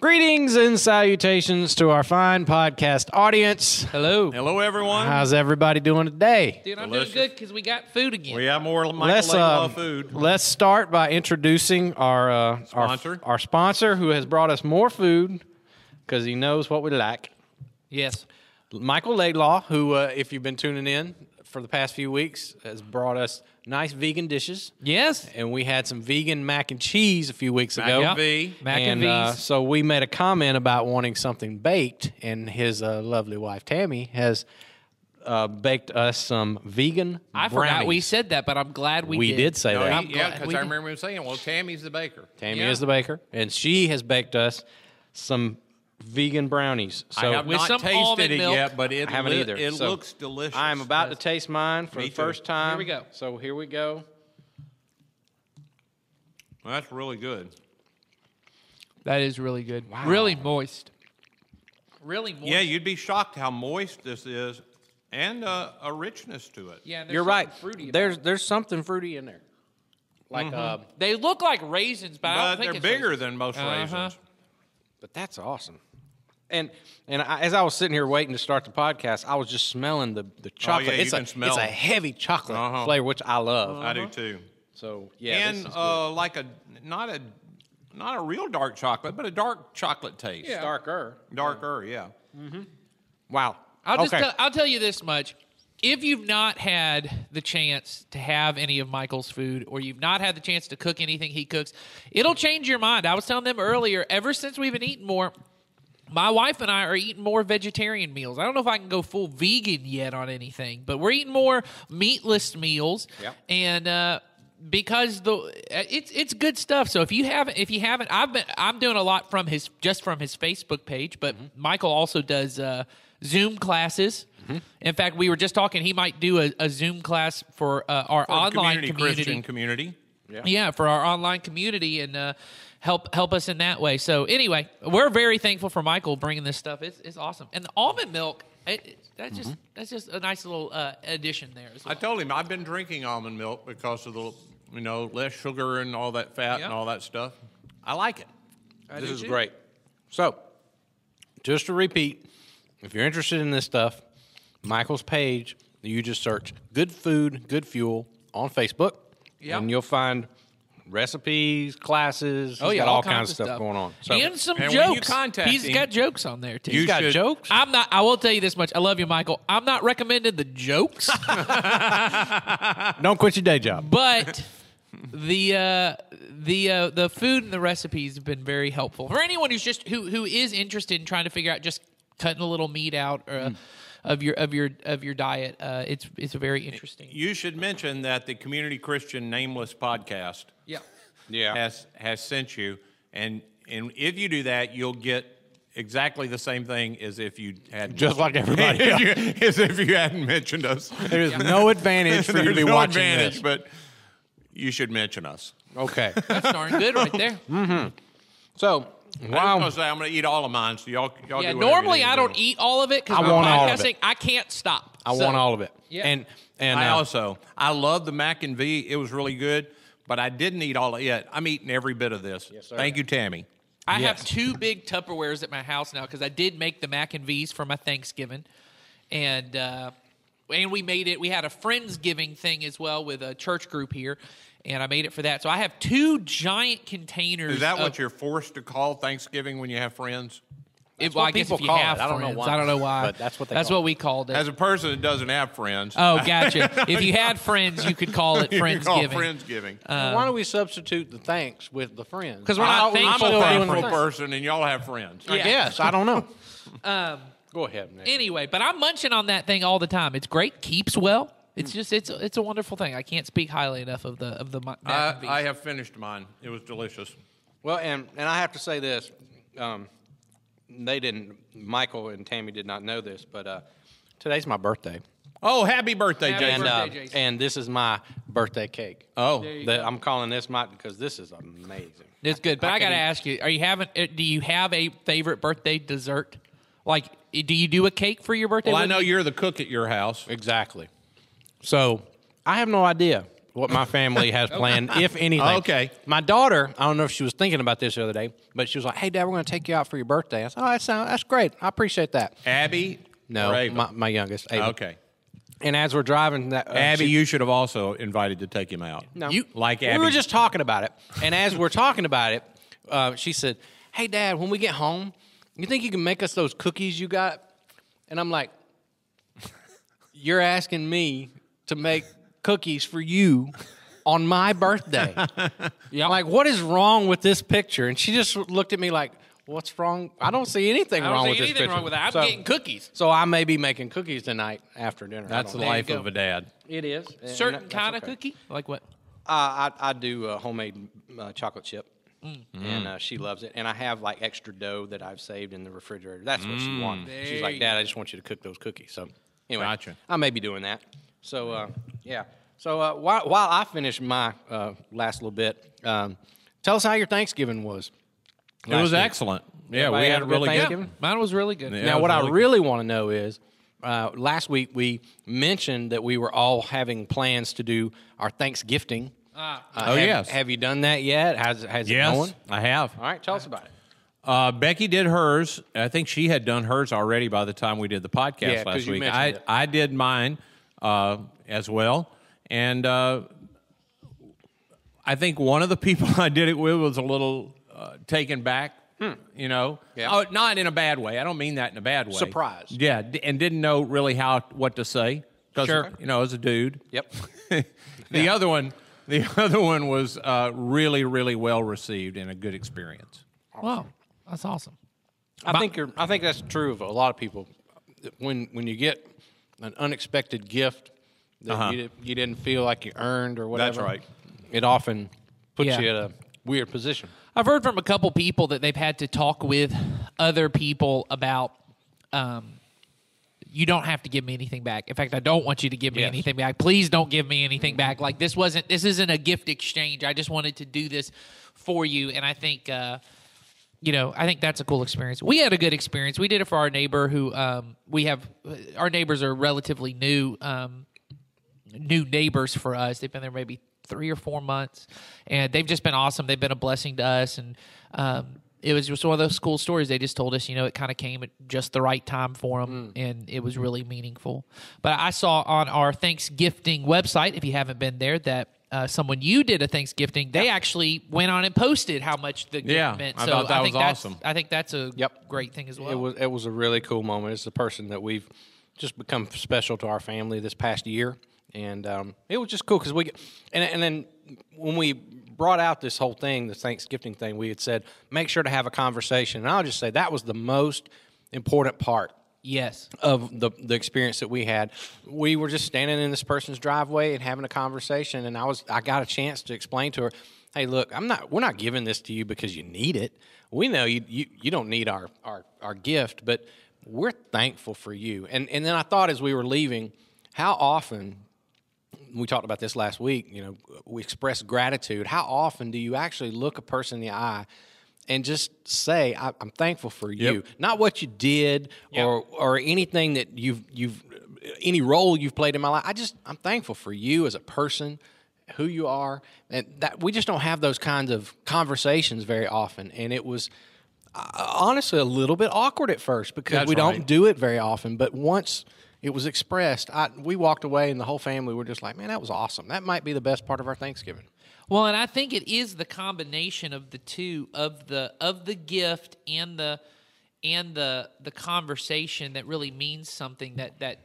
Greetings and salutations to our fine podcast audience. Hello. Hello, everyone. How's everybody doing today? Dude, I'm Delicious. doing good because we got food again. we have more Michael Let's Laidlaw uh, food. let's start by introducing our uh, Sponsor. our, our sponsor who has brought us more food because he knows what we like. yes. Michael Laidlaw, who, uh, if you've been tuning in for the past few weeks, has brought us nice vegan dishes. Yes. And we had some vegan mac and cheese a few weeks ago. Mac ago. and V. Mac and and uh, so we made a comment about wanting something baked, and his uh, lovely wife Tammy has uh, baked us some vegan. I forgot we said that, but I'm glad we, We did say No, that. he- I'm yeah, because we I did. remember him saying, "Well, Tammy's the baker." Tammy Yeah. is the baker, and she has baked us some vegan brownies. So I have With not some tasted almond it milk. yet, but it I haven't li- either. It So looks delicious. I'm about to taste mine for Me the too. first time. Here we go. So here we go. That's really good. That is really good. Really moist. Really moist. Yeah, you'd be shocked how moist this is, and uh, a richness to it. Yeah, there's You're right. Fruity about There's it. there's something fruity in there, like uh, They look like raisins, but, I don't think they're it's bigger raisins. than most Uh-huh. raisins. But that's awesome. And and I, as I was sitting here waiting to start the podcast, I was just smelling the, the chocolate. Oh, yeah, it's you a can smell it's a heavy chocolate Uh-huh. flavor, which I love. I do too. So yeah, this and is good. uh, like a not a not a real dark chocolate, but a dark chocolate taste. Yeah. darker. Darker, yeah. Wow. I'll just okay. tell, I'll tell you this much. If you've not had the chance to have any of Michael's food or you've not had the chance to cook anything he cooks, it'll change your mind. I was telling them earlier, ever since we've been eating more, my wife and I are eating more vegetarian meals. I don't know if I can go full vegan yet on anything, but we're eating more meatless meals. Yep. And uh, because the it's it's good stuff. So if you haven't if you haven't, I've been I'm doing a lot from his just from his Facebook page, but Michael also does uh, Zoom classes. In fact, we were just talking. He might do a, a Zoom class for uh, our For online community, community. Community. Yeah, for our online community and uh, help help us in that way. So anyway, we're very thankful for Michael bringing this stuff. It's, it's awesome, and the almond milk. It, it- that's just that's just a nice little uh, addition there. As I told him I've been drinking almond milk because of the, you know, less sugar and all that fat Yeah. and all that stuff. I like it. I This is too. great. So, just to repeat, if you're interested in this stuff, Michael's page, you just search "Good Food, Good Fuel" on Facebook, Yep. and you'll find recipes, classes. Oh He's yeah, got all, kinds of stuff, stuff going on. So, and some And when jokes. you contact He's him- got jokes on there too. You he's got should- jokes. I'm not. I will tell you this much. I love you, Michael. I'm not recommending the jokes, Don't quit your day job. but the uh, the uh, the food and the recipes have been very helpful for anyone who's just who who is interested in trying to figure out just cutting a little meat out or. uh, of your of your of your diet. Uh, it's it's very interesting. You should mention that the Community Christian Nameless podcast Yeah. Yeah. has has sent you, and and if you do that, you'll get exactly the same thing as if you had Just like everybody If you- as if you hadn't mentioned us. There's no advantage for you to There's be no watching advantage, this. but you should mention us. Okay. That's darn good right there. So, I'm wow. gonna say I'm gonna eat all of mine, so y'all y'all Yeah, do whatever normally you I don't do. eat all of it because I I'm want all of podcasting. it. I can't stop. I So- want all of it. Yeah. And and I uh, also I love the mac and V. It was really good, but I didn't eat all of it. I'm eating every bit of this. Yes, sir. Thank you, Tammy. I Yes. have two big Tupperwares at my house now because I did make the mac and V's for my Thanksgiving, and uh, and we made it. We had a friendsgiving thing as well with a church group here, and I made it for that. So I have two giant containers. Is that of- what you're forced to call Thanksgiving when you have friends? If, That's well, what I guess people if you call it. have I don't know friends, why. I don't know why, But that's what they That's call what we called it. As a person that doesn't have friends, oh, gotcha. if you had friends, you could call it you can call friendsgiving. Friendsgiving. why don't we substitute the thanks with the friends? 'Cause we're I not thought we thankful were I'm a still doing thankful person, and y'all have friends. I guess. I don't know. Um, Go ahead. Nick. anyway, but I'm munching on that thing all the time. It's great, keeps well. It's just it's it's a wonderful thing. I can't speak highly enough of the of the. mac I, and I have finished mine. It was delicious. Well, and and I have to say this. Um, they didn't. Michael and Tammy did not know this, but uh, today's my birthday, Oh, happy birthday, Happy Jason! and uh, birthday, Jason. and this is my birthday cake. oh, you That- I'm calling this my because this is amazing. It's good, but I I, got to eat- ask you: Are you having? uh, Do you have a favorite birthday dessert? Like, do you do a cake for your birthday? well, I with know me? you're the cook at your house. Exactly. So I have no idea what my family has planned, if anything. Okay. My daughter, I don't know if she was thinking about this the other day, but she was like, "Hey, Dad, we're going to take you out for your birthday." I said, "Oh, that sounds that's great. I appreciate that." Abby. No, my, my youngest. Ava. okay. And as we're driving, that uh, Abby, she- you should have also invited to take him out. No. You like Abby. We were just talking about it. And as we're talking about it, uh, she said, Hey, Dad, when we get home, you think you can make us those cookies you got? And I'm like, You're asking me to make cookies for you on my birthday. yeah. I'm like, what is wrong with this picture? And she just looked at me like, What's wrong? I don't see anything I don't wrong see with this anything picture. wrong with that. I'm So- getting cookies. So I may be making cookies tonight after dinner. That's the know. life of a dad. It is. Certain that- that's kind of cookie, like what? Uh, I, I do uh, homemade uh, chocolate chip, and uh, she loves it. And I have like extra dough that I've saved in the refrigerator. That's what she wants. She's like, Dad, I just want you to cook those cookies. So anyway, Gotcha. I may be doing that. So uh, yeah. So uh, while, while I finish my uh, last little bit, um, tell us how your Thanksgiving was. It was week. excellent. Yeah, Everybody we had had a a good really good. Thanksgiving? Mine was really good. Yeah. now, what was I really really want to know is, uh, last week we mentioned that we were all having plans to do our Thanksgiving. Ah. Uh, Oh, have, yes. Have you done that yet? How's, how's it going? I have. All right, tell us about it. Uh, Becky did hers. I think she had done hers already by the time we did the podcast Yeah, 'cause last week. mentioned I, it. I did mine uh, as well. And uh, I think one of the people I did it with was a little uh, taken back, you know. Hmm. Yeah. Oh, not in a bad way. I don't mean that in a bad way. Surprised. Yeah, d- and didn't know really how what to say. 'Cause, Sure. You know, as a dude. Yep. the other one, the other one was uh, really, really well received and a good experience. Wow, that's awesome. I think you're. I think that's true of a lot of people. When when you get an unexpected gift that Uh-huh. you, you didn't feel like you earned or whatever, That's right. It often puts Yeah. you in a weird position. I've heard from a couple people that they've had to talk with other people about. Um, you don't have to give me anything back. In fact, I don't want you to give me Yes. anything back. Please don't give me anything back. Like this wasn't. This isn't a gift exchange. I just wanted to do this for you, and I think. Uh, you know, I think that's a cool experience. We had a good experience. We did it for our neighbor who um, we have. Our neighbors are relatively new, um, new neighbors for us. They've been there maybe three or four months, and they've just been awesome. They've been a blessing to us, and um, it was just one of those cool stories. They just told us, you know, it kind of came at just the right time for them, and it was really meaningful. But I saw on our Thanksgiving website, if you haven't been there, that. Uh, someone you did a Thanksgiving, they actually went on and posted how much the gift Yeah, meant. I thought that I think was that's, awesome. I think that's a Yep. great thing as well. It was it was a really cool moment. It's a person that we've just become special to our family this past year, and um, it was just cool because we and and then when we brought out this whole thing, the Thanksgiving thing, we had said make sure to have a conversation, and I'll just say that was the most important part yes. of the the experience that we had. We were just standing in this person's driveway and having a conversation, and I was I got a chance to explain to her, "Hey, look, I'm not. We're not giving this to you because you need it. We know you you, you don't need our, our our gift, but we're thankful for you." And and then I thought as we were leaving, how often we talked about this last week. You know, we express gratitude. How often do you actually look a person in the eye and just say, I, "I'm thankful for you," not what you did or or anything that you've you've any role you've played in my life. I just I'm thankful for you as a person, who you are, and that we just don't have those kinds of conversations very often. And it was uh, honestly a little bit awkward at first because That's we don't do it very often. But once it was expressed, I, we walked away, and the whole family were just like, "Man, that was awesome. That might be the best part of our Thanksgiving." Well, and I think it is the combination of the two of the of the gift and the and the the conversation that really means something that that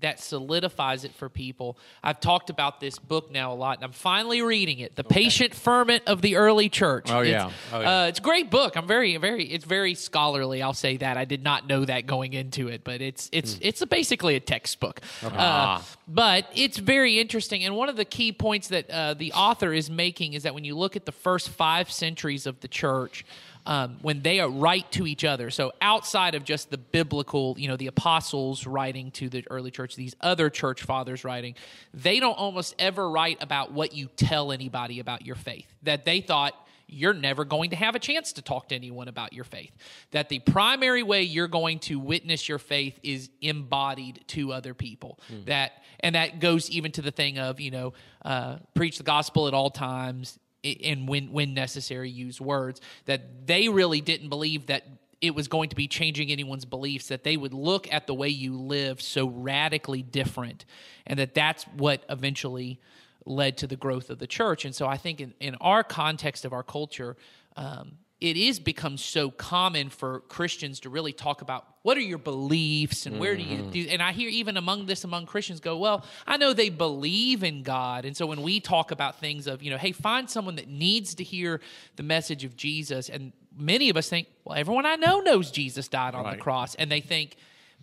that solidifies it for people. I've talked about this book now a lot, and I'm finally reading it, "The Patient Ferment of the Early Church." Oh, It's- yeah. Oh, yeah. Uh, it's a great book. I'm very, very. It's very scholarly. I'll say that. I did not know that going into it, but it's it's it's a, basically a textbook. Uh, but it's very interesting. And one of the key points that uh, the author is making is that when you look at the first five centuries of the church. Um, when they write to each other, so outside of just the biblical, you know, the apostles writing to the early church, these other church fathers writing, they don't almost ever write about what you tell anybody about your faith. That they thought you're never going to have a chance to talk to anyone about your faith. That the primary way you're going to witness your faith is embodied to other people. That and that goes even to the thing of you know uh, preach the gospel at all times and when when necessary use words. That they really didn't believe that it was going to be changing anyone's beliefs that they would look at the way you live so radically different and that that's what eventually led to the growth of the church and so i think in, in our context of our culture um, it is become so common for christians to really talk about what are your beliefs and where do you mm-hmm. do and i hear even among this among christians go well i know they believe in god. And so when we talk about things of you know hey find someone that needs to hear the message of jesus. And many of us think well everyone i know knows jesus died on Right. the cross. And they think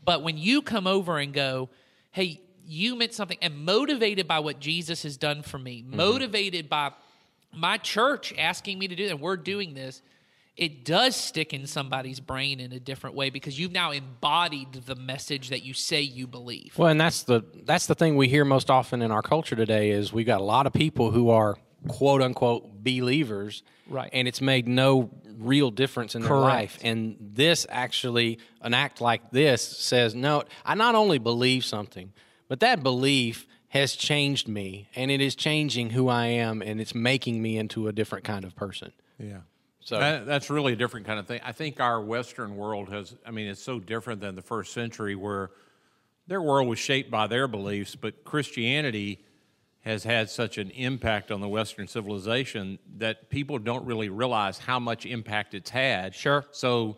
but when you come over and go hey you meant something and motivated by what jesus has done for me mm-hmm. motivated by my church asking me to do that, and we're doing this, it does stick in somebody's brain in a different way because you've now embodied the message that you say you believe. Well, and that's the that's the thing we hear most often in our culture today is we've got a lot of people who are quote unquote believers, Right. And it's made no real difference in their life. And this actually, an act like this says, no, I not only believe something, but that belief has changed me, and it is changing who I am, and it's making me into a different kind of person. Yeah. So- that, that's really a different kind of thing. I think our Western world has, I mean, it's so different than the first century where their world was shaped by their beliefs, but Christianity has had such an impact on the Western civilization that people don't really realize how much impact it's had. Sure. So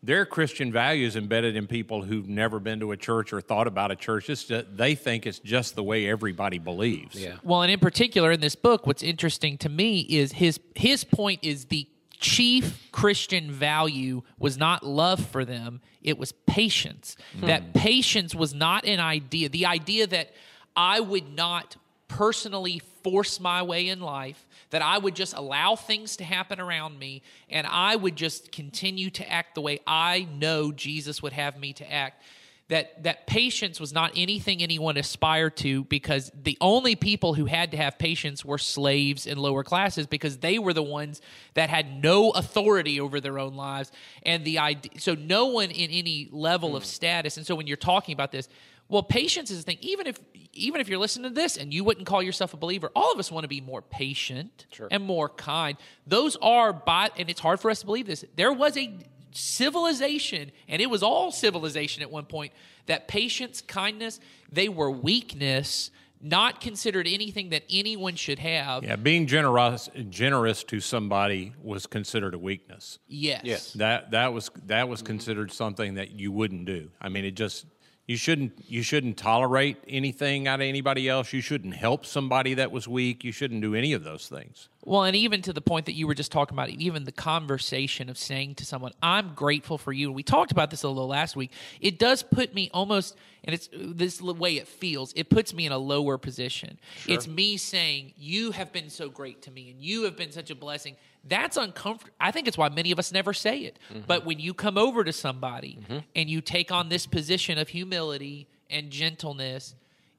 their Christian values embedded in people who've never been to a church or thought about a church. It's just, they think it's just the way everybody believes. Yeah. Well, and in particular in this book, what's interesting to me is his his point is the chief Christian value was not love for them, it was patience. Hmm. That patience was not an idea. The idea that I would not personally force my way in life, that I would just allow things to happen around me, and I would just continue to act the way I know Jesus would have me to act that that patience was not anything anyone aspired to because the only people who had to have patience were slaves in lower classes because they were the ones that had no authority over their own lives and the idea so no one in any level of status. And so when you're talking about this well patience is the thing. Even if even if you're listening to this and you wouldn't call yourself a believer all of us want to be more patient and more kind. Those are by and it's hard for us to believe this. There was a civilization, and it was all civilization at one point, that patience, kindness, they were weakness, not considered anything that anyone should have. Yeah, being generous generous to somebody was considered a weakness. Yes. Yes. That that was that was mm-hmm. considered something that you wouldn't do. I mean, it just you shouldn't you shouldn't tolerate anything out of anybody else. You shouldn't help somebody that was weak. You shouldn't do any of those things. Well, and even to the point that you were just talking about, even the conversation of saying to someone, "I'm grateful for you," and we talked about this a little last week. It does put me almost, and it's this way it feels. It puts me in a lower position. It's me saying, "You have been so great to me, and you have been such a blessing." That's uncomfortable. I think it's why many of us never say it. Mm-hmm. But when you come over to somebody mm-hmm. and you take on this position of humility and gentleness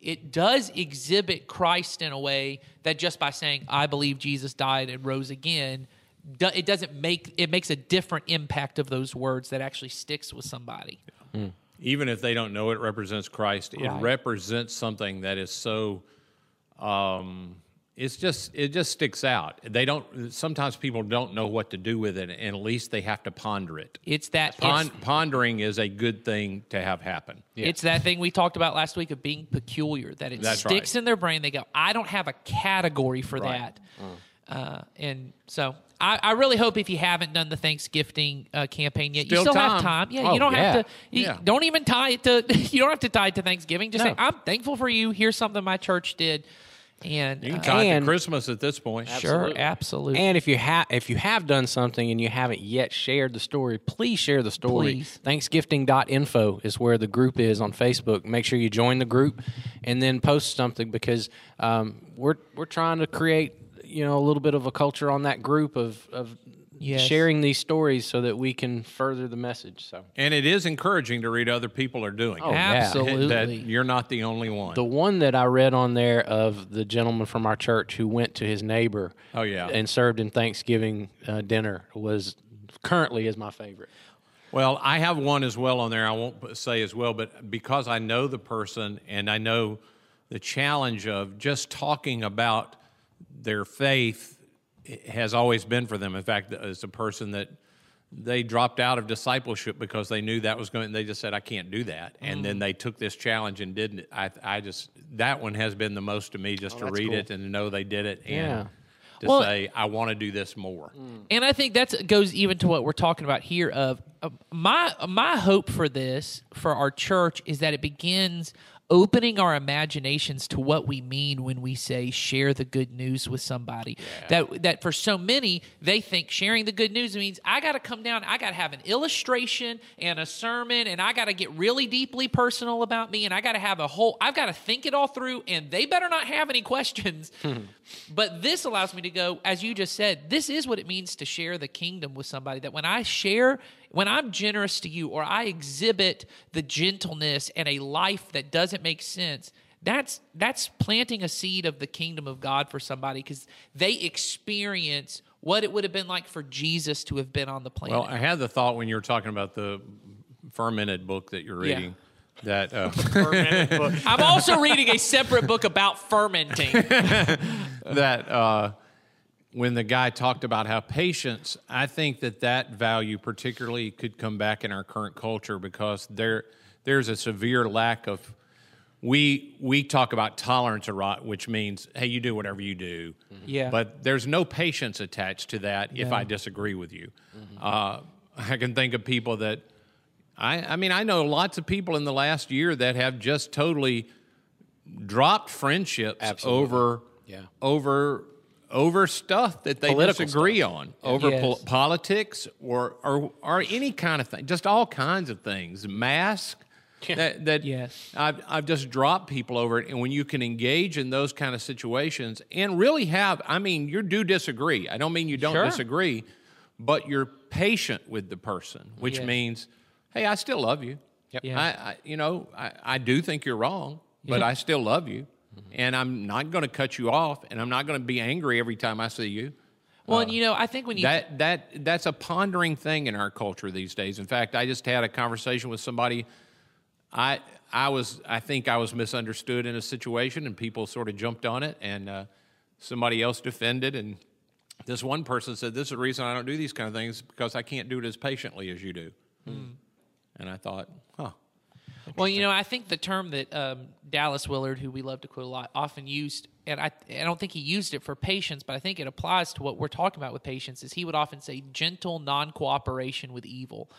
it does exhibit Christ in a way that just by saying I believe Jesus died and rose again, it doesn't make it makes a different impact of those words that actually sticks with somebody. Even if they don't know it represents Christ, it represents something that is so. Um, it's just it just sticks out. They don't. Sometimes people don't know what to do with it, and at least they have to ponder it. It's that it's, pondering is a good thing to have happen. it's that thing we talked about last week of being peculiar that it That's sticks right. in their brain. They go, I don't have a category for Right. that. Uh, and so I, I really hope if you haven't done the Thanksgiving uh, campaign yet, you Still still have time. time. Yeah, Oh, you don't yeah. have to. You Yeah. Don't even tie it to. You don't have to tie it to Thanksgiving. Just No. say, I'm thankful for you. Here's something my church did. And You can uh, tie it And- to Christmas at this point. sure, absolutely. And if you have if you have done something and you haven't yet shared the story, please share the story. Please. Thanksgifting.info is where the group is on Facebook. Make sure you join the group and then post something because um, we're we're trying to create you know a little bit of a culture on that group of of Yes. sharing these stories so that we can further the message. So And it is encouraging to read other people are doing. Oh, it. yeah. Absolutely. That you're not the only one. the one that I read on there of the gentleman from our church who went to his neighbor, Oh, yeah. and served in Thanksgiving uh, dinner was currently is my favorite. Well, I have one as well on there. I won't say as well, but because I know the person and I know the challenge of just talking about their faith has always been for them. In fact, as a person that they dropped out of discipleship because they knew that was going. They just said, "I can't do that," and Mm. then they took this challenge and didn't. it. I, I just that one has been the most to me, just to Oh, that's read cool. it and to know they did it, and to Well- say, "I want to do this more." And I think that goes even to what we're talking about here. Of uh, my my hope for this for our church is that it begins opening our imaginations to what we mean when we say share the good news with somebody. That that for so many they think sharing the good news means I got to come down, I got to have an illustration and a sermon, and I got to get really deeply personal about me, and I got to have a whole. I've got to think it all through, and they better not have any questions. But this allows me to go, as you just said, this is what it means to share the kingdom with somebody. That when I share, when I'm generous to you, or I exhibit the gentleness and a life that doesn't make sense, that's that's planting a seed of the kingdom of God for somebody because they experience what it would have been like for Jesus to have been on the planet. Well, I had the thought when you were talking about the fermented book that you're Yeah. reading that uh, I'm also reading a separate book about fermenting. that uh, when the guy talked about how patience, I think that that value particularly could come back in our current culture because there there's a severe lack of we we talk about tolerance a lot, which means hey, you do whatever you do. Yeah. But there's no patience attached to that if I disagree with you. Uh, I can think of people that I I mean I know lots of people in the last year that have just totally dropped friendships Absolutely. over Yeah. over over stuff that they Political disagree on over Yes. pol- politics or, or or any kind of thing just all kinds of things mask that, that Yes. I've, I've just dropped people over it and when you can engage in those kind of situations and really have i mean you do disagree i don't mean you don't Sure. disagree but you're patient with the person which means hey i still love you Yep. Yeah. I, I you know I, I do think you're wrong but Yeah. i still love you Mm-hmm. and i'm not going to cut you off and i'm not going to be angry every time i see you well, and you know, I think when you that that that's a pondering thing in our culture these days. In fact, I just had a conversation with somebody. I I was I think I was misunderstood in a situation, and people sort of jumped on it, and uh, somebody else defended, and this one person said, "This is the reason I don't do these kind of things because I can't do it as patiently as you do." Hmm. And I thought, huh. Well, you know, I think the term that um, Dallas Willard, who we love to quote a lot, often used, and I, I don't think he used it for patience, but I think it applies to what we're talking about with patience, is he would often say gentle non cooperation with evil.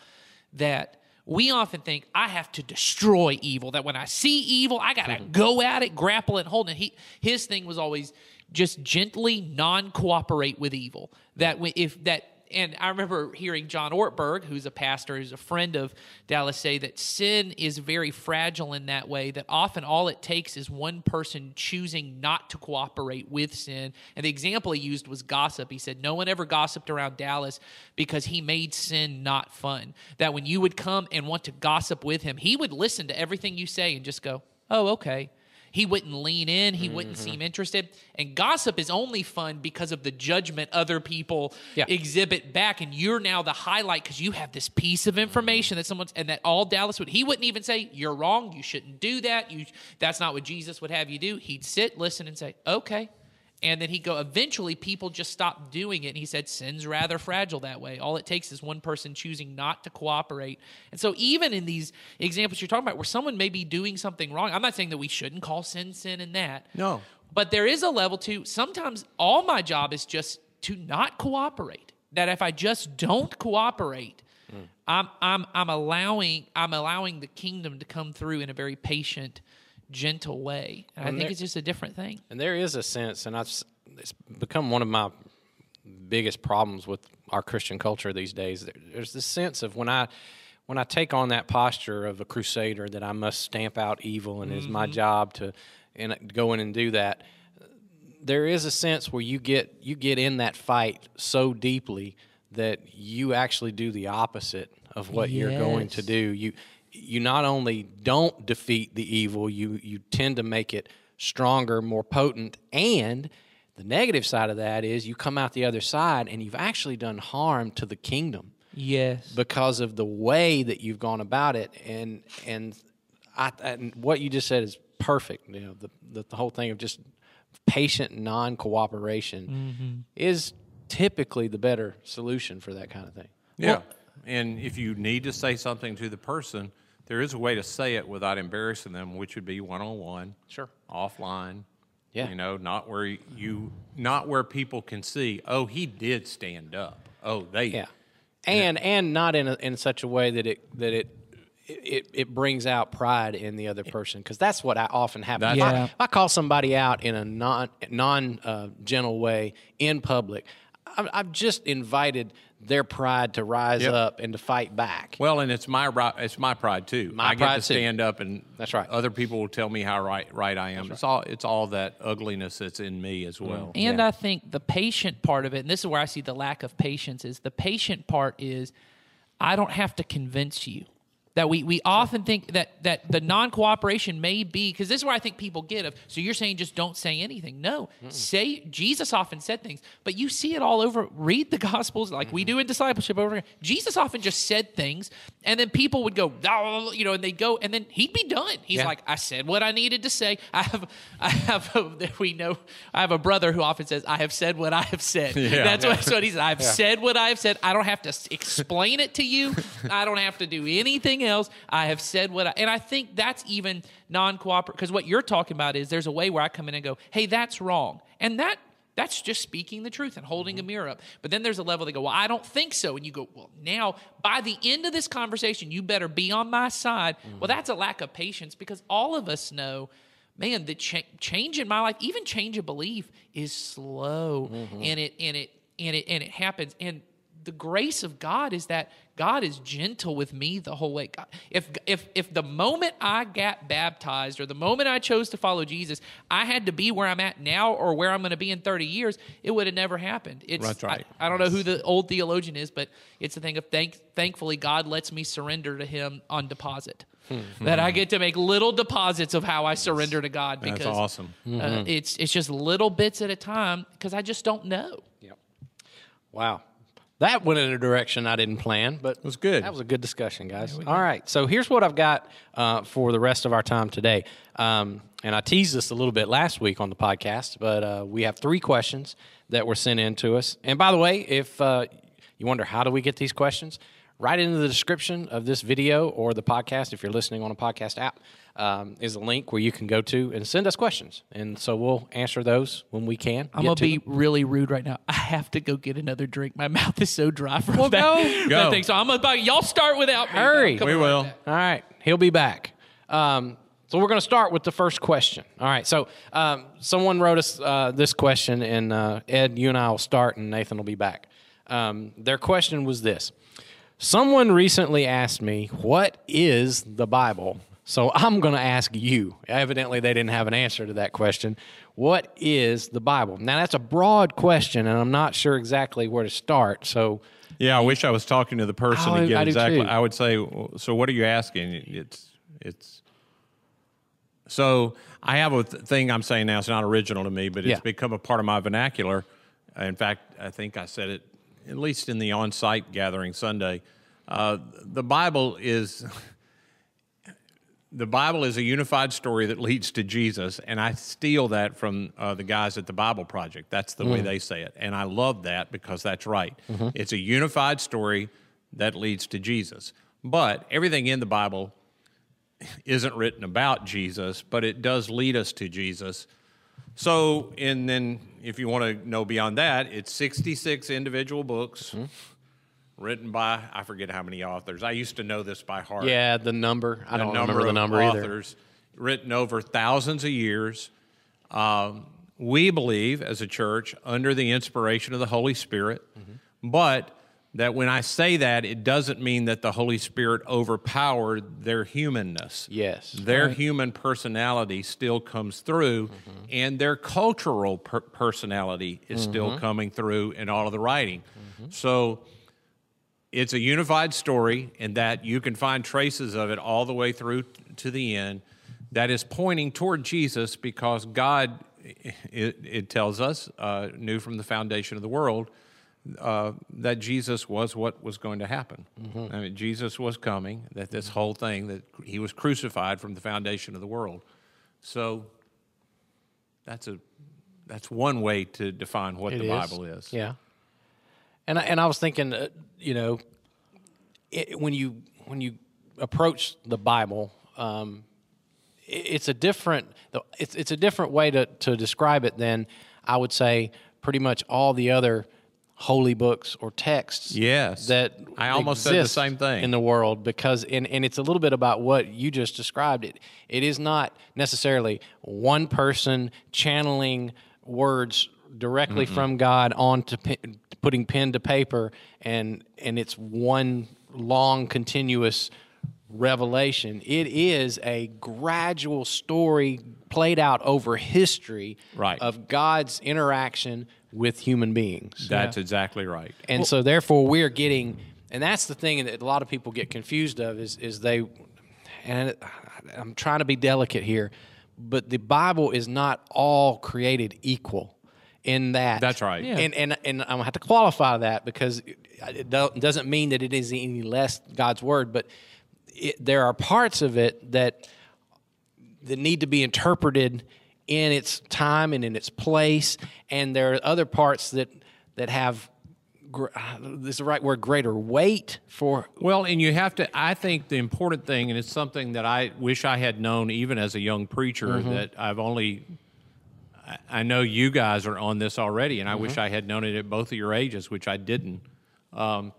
That we often think, I have to destroy evil, that when I see evil, I got to go at it, grapple it, hold it. He, his thing was always just gently non cooperate with evil. That if that and I remember hearing John Ortberg, who's a pastor, who's a friend of Dallas, say that sin is very fragile in that way, that often all it takes is one person choosing not to cooperate with sin. And the example he used was gossip. He said, No one ever gossiped around Dallas because he made sin not fun. That when you would come and want to gossip with him, he would listen to everything you say and just go, Oh, okay. He wouldn't lean in. He wouldn't mm-hmm. seem interested. And gossip is only fun because of the judgment other people Yeah. exhibit back. And you're now the highlight because you have this piece of mm-hmm. information that someone's, and that all Dallas would, he wouldn't even say, You're wrong. You shouldn't do that. You, that's not what Jesus would have you do. He'd sit, listen, and say, Okay. And then he'd go, eventually people just stopped doing it. And he said, sin's rather fragile that way. All it takes is one person choosing not to cooperate. And so, even in these examples you're talking about, where someone may be doing something wrong, I'm not saying that we shouldn't call sin sin and that. No. But there is a level to sometimes all my job is just to not cooperate. That if I just don't cooperate, mm. I'm, I'm, I'm allowing I'm allowing the kingdom to come through in a very patient, gentle way. And I And think there- it's just a different thing. And there is a sense, and I've, it's become one of my biggest problems with our Christian culture these days. There's this sense of when I when I take on that posture of a crusader that I must stamp out evil and it's my mm-hmm. job to and go in and do that. There is a sense where you get you get in that fight so deeply that you actually do the opposite of what you're going to do. You you not only don't defeat the evil, you you tend to make it stronger, more potent, and the negative side of that is you come out the other side and you've actually done harm to the kingdom Yes. because of the way that you've gone about it and and I and what you just said is perfect you know the the, the whole thing of just patient non-cooperation mm-hmm. is typically the better solution for that kind of thing Yeah. and if you need to say something to the person, there is a way to say it without embarrassing them, which would be one on one, Sure. offline. Yeah. You know, not where you, not where people can see. Oh, he did stand up. Oh, they. yeah and and not in a, in such a way that it that it it, it brings out pride in the other person because that's what I often happens. If, I, Yeah. if I call somebody out in a non non uh, gentle way in public, I've, I've just invited their pride to rise Yep. up and to fight back. Well, and it's my right. It's my pride too. My I get pride, to too. stand up, and That's right. Other people will tell me how right right I am. It's all it's all that ugliness that's in me as mm-hmm. well. And Yeah. I think the patient part of it, and this is where I see the lack of patience, is the patient part is I don't have to convince you. That we, we often think that, that the non cooperation may be because this is where I think people get of. So you're saying just don't say anything. No, say Jesus often said things, but you see it all over. Read the Gospels like we do in discipleship over. here. Jesus often just said things, and then people would go, "Oh," you know, and they'd go, and then he'd be done. He's Yeah. like, I said what I needed to say. I have, I have, a, we know, I have a brother who often says, I have said what I have said. Yeah. That's, what, that's what he said. I've said what I have said. I don't have to explain it to you. I don't have to do anything else. I have said what I, and I think that's even non cooperative because what you're talking about is there's a way where I come in and go, hey, that's wrong. And that, that's just speaking the truth and holding mm-hmm. a mirror up. But then there's a level they go, well, I don't think so. And you go, well, now by the end of this conversation, you better be on my side. Mm-hmm. Well, that's a lack of patience because all of us know, man, the cha- change in my life, even change of belief, is slow, mm-hmm. and it and it and it and it happens. And the grace of God is that God is gentle with me the whole way. God, if if if the moment I got baptized or the moment I chose to follow Jesus, I had to be where I'm at now or where I'm going to be in 30 years, it would have never happened. It's That's right. I, I don't know who the old theologian is, but it's the thing of thank thankfully God lets me surrender to Him on deposit. Hmm. That I hmm. get to make little deposits of how I surrender to God That's because awesome. uh, mm-hmm. it's it's just little bits at a time because I just don't know. Yep. Wow. That went in a direction I didn't plan, but it was good. That was a good discussion, guys. All right. So here's what I've got uh, for the rest of our time today. Um, and I teased this a little bit last week on the podcast, but uh, we have three questions that were sent in to us. And by the way, if uh, you wonder how do we get these questions, right into the description of this video or the podcast, if you're listening on a podcast app, um, is a link where you can go to and send us questions. And so we'll answer those when we can. I'm gonna be them. really rude right now. I have to go get another drink. My mouth is so dry from that, go. that Go. thing. So I'm about y'all start without me. Hurry. We will. back. All right, he'll be back. Um, so we're going to start with the first question. All right, so um, someone wrote us uh, this question, and uh, Ed, you and I will start, and Nathan will be back. Um, their question was this: Someone recently asked me, "What is the Bible?" So I'm going to ask you. Evidently, they didn't have an answer to that question. What is the Bible? Now that's a broad question, and I'm not sure exactly where to start. So. Yeah, I wish I was talking to the person I- to get I exactly. too. I would say, so what are you asking? It's it's. So I have a th- thing I'm saying now. It's not original to me, but it's Yeah. become a part of my vernacular. In fact, I think I said it at least in the on-site gathering Sunday. Uh, the Bible is. The Bible is a unified story that leads to Jesus, and I steal that from uh, the guys at the Bible Project. That's the way they say it, and I love that because that's right. It's a unified story that leads to Jesus. But everything in the Bible isn't written about Jesus, but it does lead us to Jesus. So, and then if you want to know beyond that, it's 66 individual books written by, I forget how many authors. I used to know this by heart Yeah, the number. I don't number remember the number either. authors written over thousands of years. Um, we believe as a church under the inspiration of the Holy Spirit, Mm-hmm. but that when I say that, it doesn't mean that the Holy Spirit overpowered their humanness. Yes. Their human personality still comes through, Mm-hmm. and their cultural per- personality is Mm-hmm. still coming through in all of the writing. So it's a unified story in that you can find traces of it all the way through t- to the end that is pointing toward Jesus because God, it, it tells us, uh, knew from the foundation of the world uh, that Jesus was what was going to happen. I mean, Jesus was coming, that this whole thing, that he was crucified from the foundation of the world. So that's a that's one way to define what It the Bible is. Yeah. And I, and I was thinking, uh, you know, it, when you when you approach the Bible, um, it, it's a different it's it's a different way to to describe it than I would say pretty much all the other holy books or texts. Yes. that I almost said the same thing. in the world because and, and it's a little bit about what you just described it it is not necessarily one person channeling words directly from god onto putting pen to paper and and it's one long continuous revelation it is a gradual story played out over history Right. of god's interaction with human beings That's exactly right. and so therefore we're getting and that's the thing that a lot of people get confused of is is they and I'm trying to be delicate here but the Bible is not all created equal in that That's right. Yeah. and and and I'm gonna have to qualify that because it doesn't mean that it is any less God's word but it, there are parts of it that that need to be interpreted in its time and in its place, and there are other parts that that have this is the right word greater weight for Well, and you have to. I think the important thing, and it's something that I wish I had known even as a young preacher. Mm-hmm. That I've only. I- I know you guys are on this already, and I Mm-hmm. wish I had known it at both of your ages, which I didn't. Um,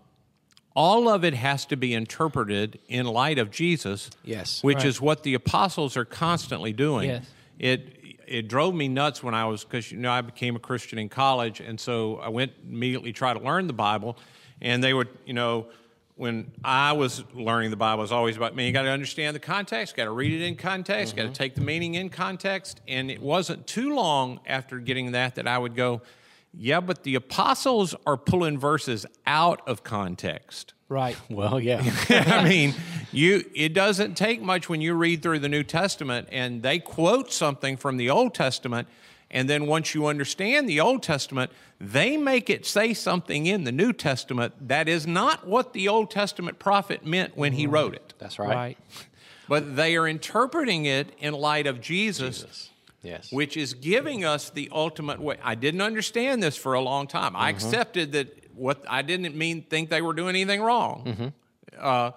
all of it has to be interpreted in light of Jesus. Yes. which Right. is what the apostles are constantly doing. Yes. It it drove me nuts when I was because you know I became a Christian in college, and so I went immediately try to learn the Bible, and they would you know when I was learning the Bible, it was always about me. You got to understand the context, got to read it in context, got to mm-hmm. take the meaning in context, and it wasn't too long after getting that that I would go, yeah, but the apostles are pulling verses out of context. Right. well, yeah, I mean, you it doesn't take much when you read through the New Testament and they quote something from the Old Testament and then once you understand the Old Testament, they make it say something in the New Testament that is not what the Old Testament prophet meant when he mm. wrote it. that's right. Right. But they are interpreting it in light of Jesus, Yes, which is giving us the ultimate way. I didn't understand this for a long time. I accepted that what I didn't mean think they were doing anything wrong, uh,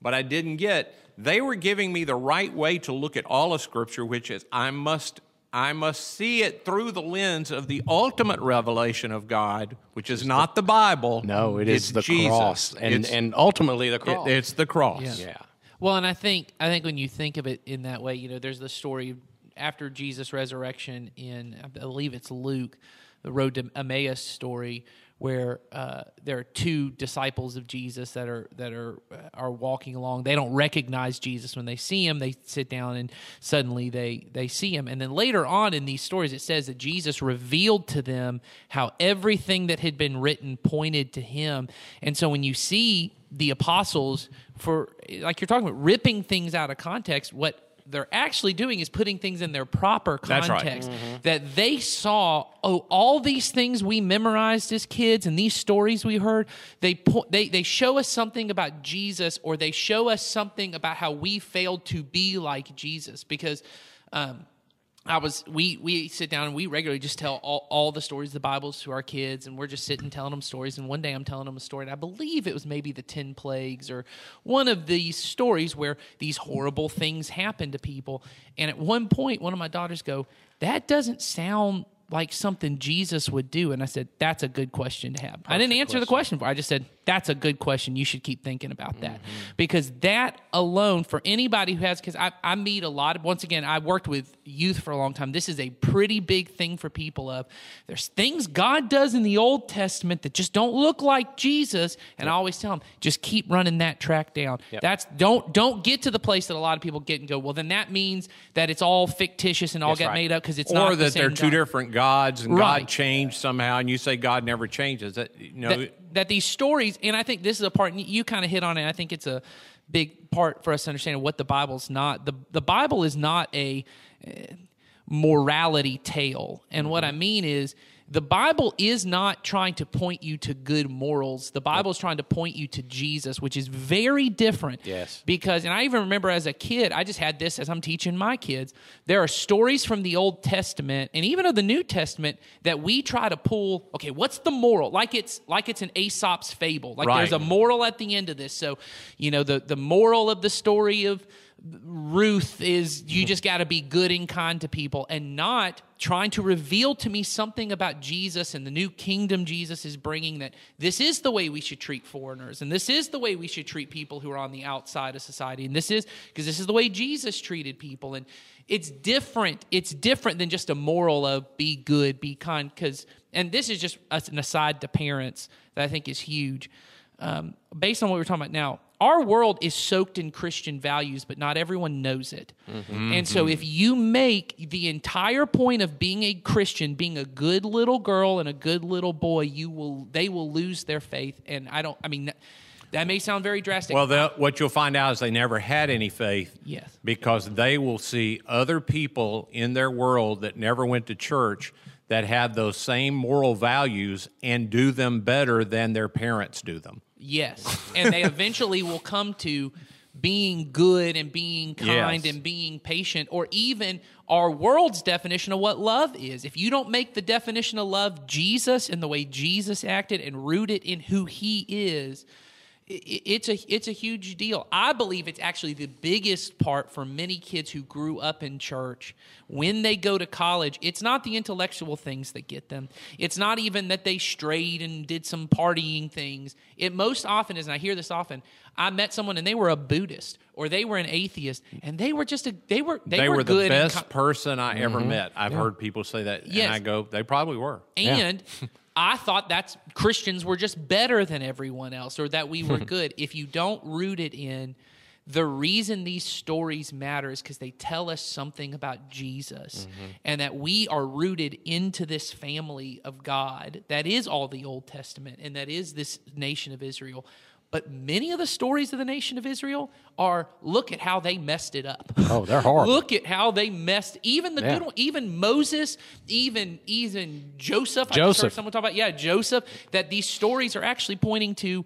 but I didn't get. They were giving me the right way to look at all of Scripture, which is I must I must see it through the lens of the ultimate revelation of God, which is not the Bible. no, it it's is the Jesus. cross, and It's- and ultimately the it- cross. it's the cross. yeah, Well, and I think I think when you think of it in that way, you know, there's the story after Jesus' resurrection in I believe it's Luke, the road to Emmaus story, where uh, there are two disciples of Jesus that are that are uh, are walking along. They don't recognize Jesus when they see him. They sit down and suddenly they they see him. And then later on in these stories, it says that Jesus revealed to them how everything that had been written pointed to him. And so when you see the apostles for like you're talking about ripping things out of context, what they're actually doing is putting things in their proper That's right. context that they saw oh all these things we memorized as kids and these stories we heard they po- they they show us something about Jesus or they show us something about how we failed to be like Jesus because um I was we we sit down and we regularly just tell all, all the stories of the Bibles to our kids and we're just sitting telling them stories and one day I'm telling them a story and I believe it was maybe the 10 plagues or one of these stories where these horrible things happen to people. And at one point one of my daughters go that doesn't sound like something Jesus would do. And I said that's a good question to have. I didn't answer the question. for I just said that's a good question you should keep thinking about that mm-hmm. because that alone for anybody who has because I, I meet a lot of once again I worked with youth for a long time this is a pretty big thing for people of there's things God does in the Old Testament that just don't look like Jesus and I always tell them just keep running that track down that's don't don't get to the place that a lot of people get and go well then that means that it's all fictitious and all That's get right. made up because it's not or the that they're same two God. different gods and Right. God changed somehow, and you say God never changes. That you know, That- that these stories, and I think this is a part and you kind of hit on it. I think it's a big part for us to understand what the Bible's not. the The Bible is not a uh, morality tale, and what I mean is the Bible is not trying to point you to good morals. The Bible is trying to point you to Jesus, which is very different. Yes. Because, and I even remember as a kid, I just had this as I'm teaching my kids. There are stories from the Old Testament and even of the New Testament that we try to pull. Okay, what's the moral? Like it's like it's an Aesop's fable. Like Right. there's a moral at the end of this. So, you know, the the moral of the story of Ruth is you just got to be good and kind to people and not trying to reveal to me something about Jesus and the new kingdom Jesus is bringing that this is the way we should treat foreigners and this is the way we should treat people who are on the outside of society and this is because this is the way Jesus treated people and it's different it's different than just a moral of be good be kind because and this is just an aside to parents that I think is huge. Um, based on what we're talking about now, our world is soaked in Christian values, but not everyone knows it. Mm-hmm. And so, if you make the entire point of being a Christian, being a good little girl and a good little boy, you will they will lose their faith. And I don't. I mean, that, that may sound very drastic. Well, what you'll find out is they never had any faith. Yes. Because they will see other people in their world that never went to church that have those same moral values and do them better than their parents do them. Yes. And they eventually will come to being good and being kind Yes. and being patient, or even our world's definition of what love is. If you don't make the definition of love Jesus and the way Jesus acted and root it in who he is, it's a it's a huge deal. I believe it's actually the biggest part for many kids who grew up in church. When they go to college, it's not the intellectual things that get them. It's not even that they strayed and did some partying things. It most often is, and I hear this often. I met someone and they were a Buddhist or they were an atheist, and they were just a they were they, They, were, the good best co- person I ever mm-hmm. met. I've heard people say that, Yes. and I go, they probably were. And I thought that's Christians were just better than everyone else or that we were hmm. good. If you don't root it in the reason these stories matter is because they tell us something about Jesus mm-hmm. and that we are rooted into this family of God that is all the Old Testament and that is this nation of Israel. But many of the stories of the nation of Israel are look at how they messed it up. Oh, they're horrible. Look at how they messed even the Yeah. good one, even Moses, even even Joseph. I just heard Joseph. someone talk about yeah, Joseph. That these stories are actually pointing to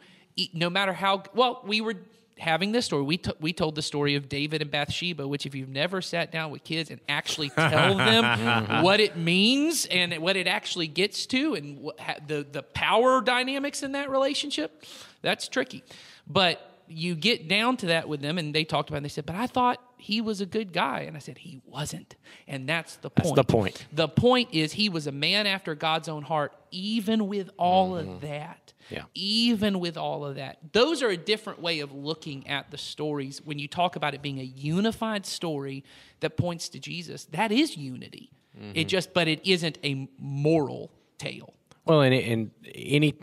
no matter how well we were having this story. We t- we told the story of David and Bathsheba, which if you've never sat down with kids and actually tell them what it means and what it actually gets to and what, ha- the the power dynamics in that relationship, that's tricky. But you get down to that with them, and they talked about. it, and They said, "But I thought he was a good guy," and I said, "He wasn't." And that's the That's point. the point. The point is, he was a man after God's own heart, even with all of mm-hmm. that. Yeah. Even with all of that. Those are a different way of looking at the stories. When you talk about it being a unified story that points to Jesus, that is unity. It mm-hmm. just, but it isn't a moral tale. Well, and, and any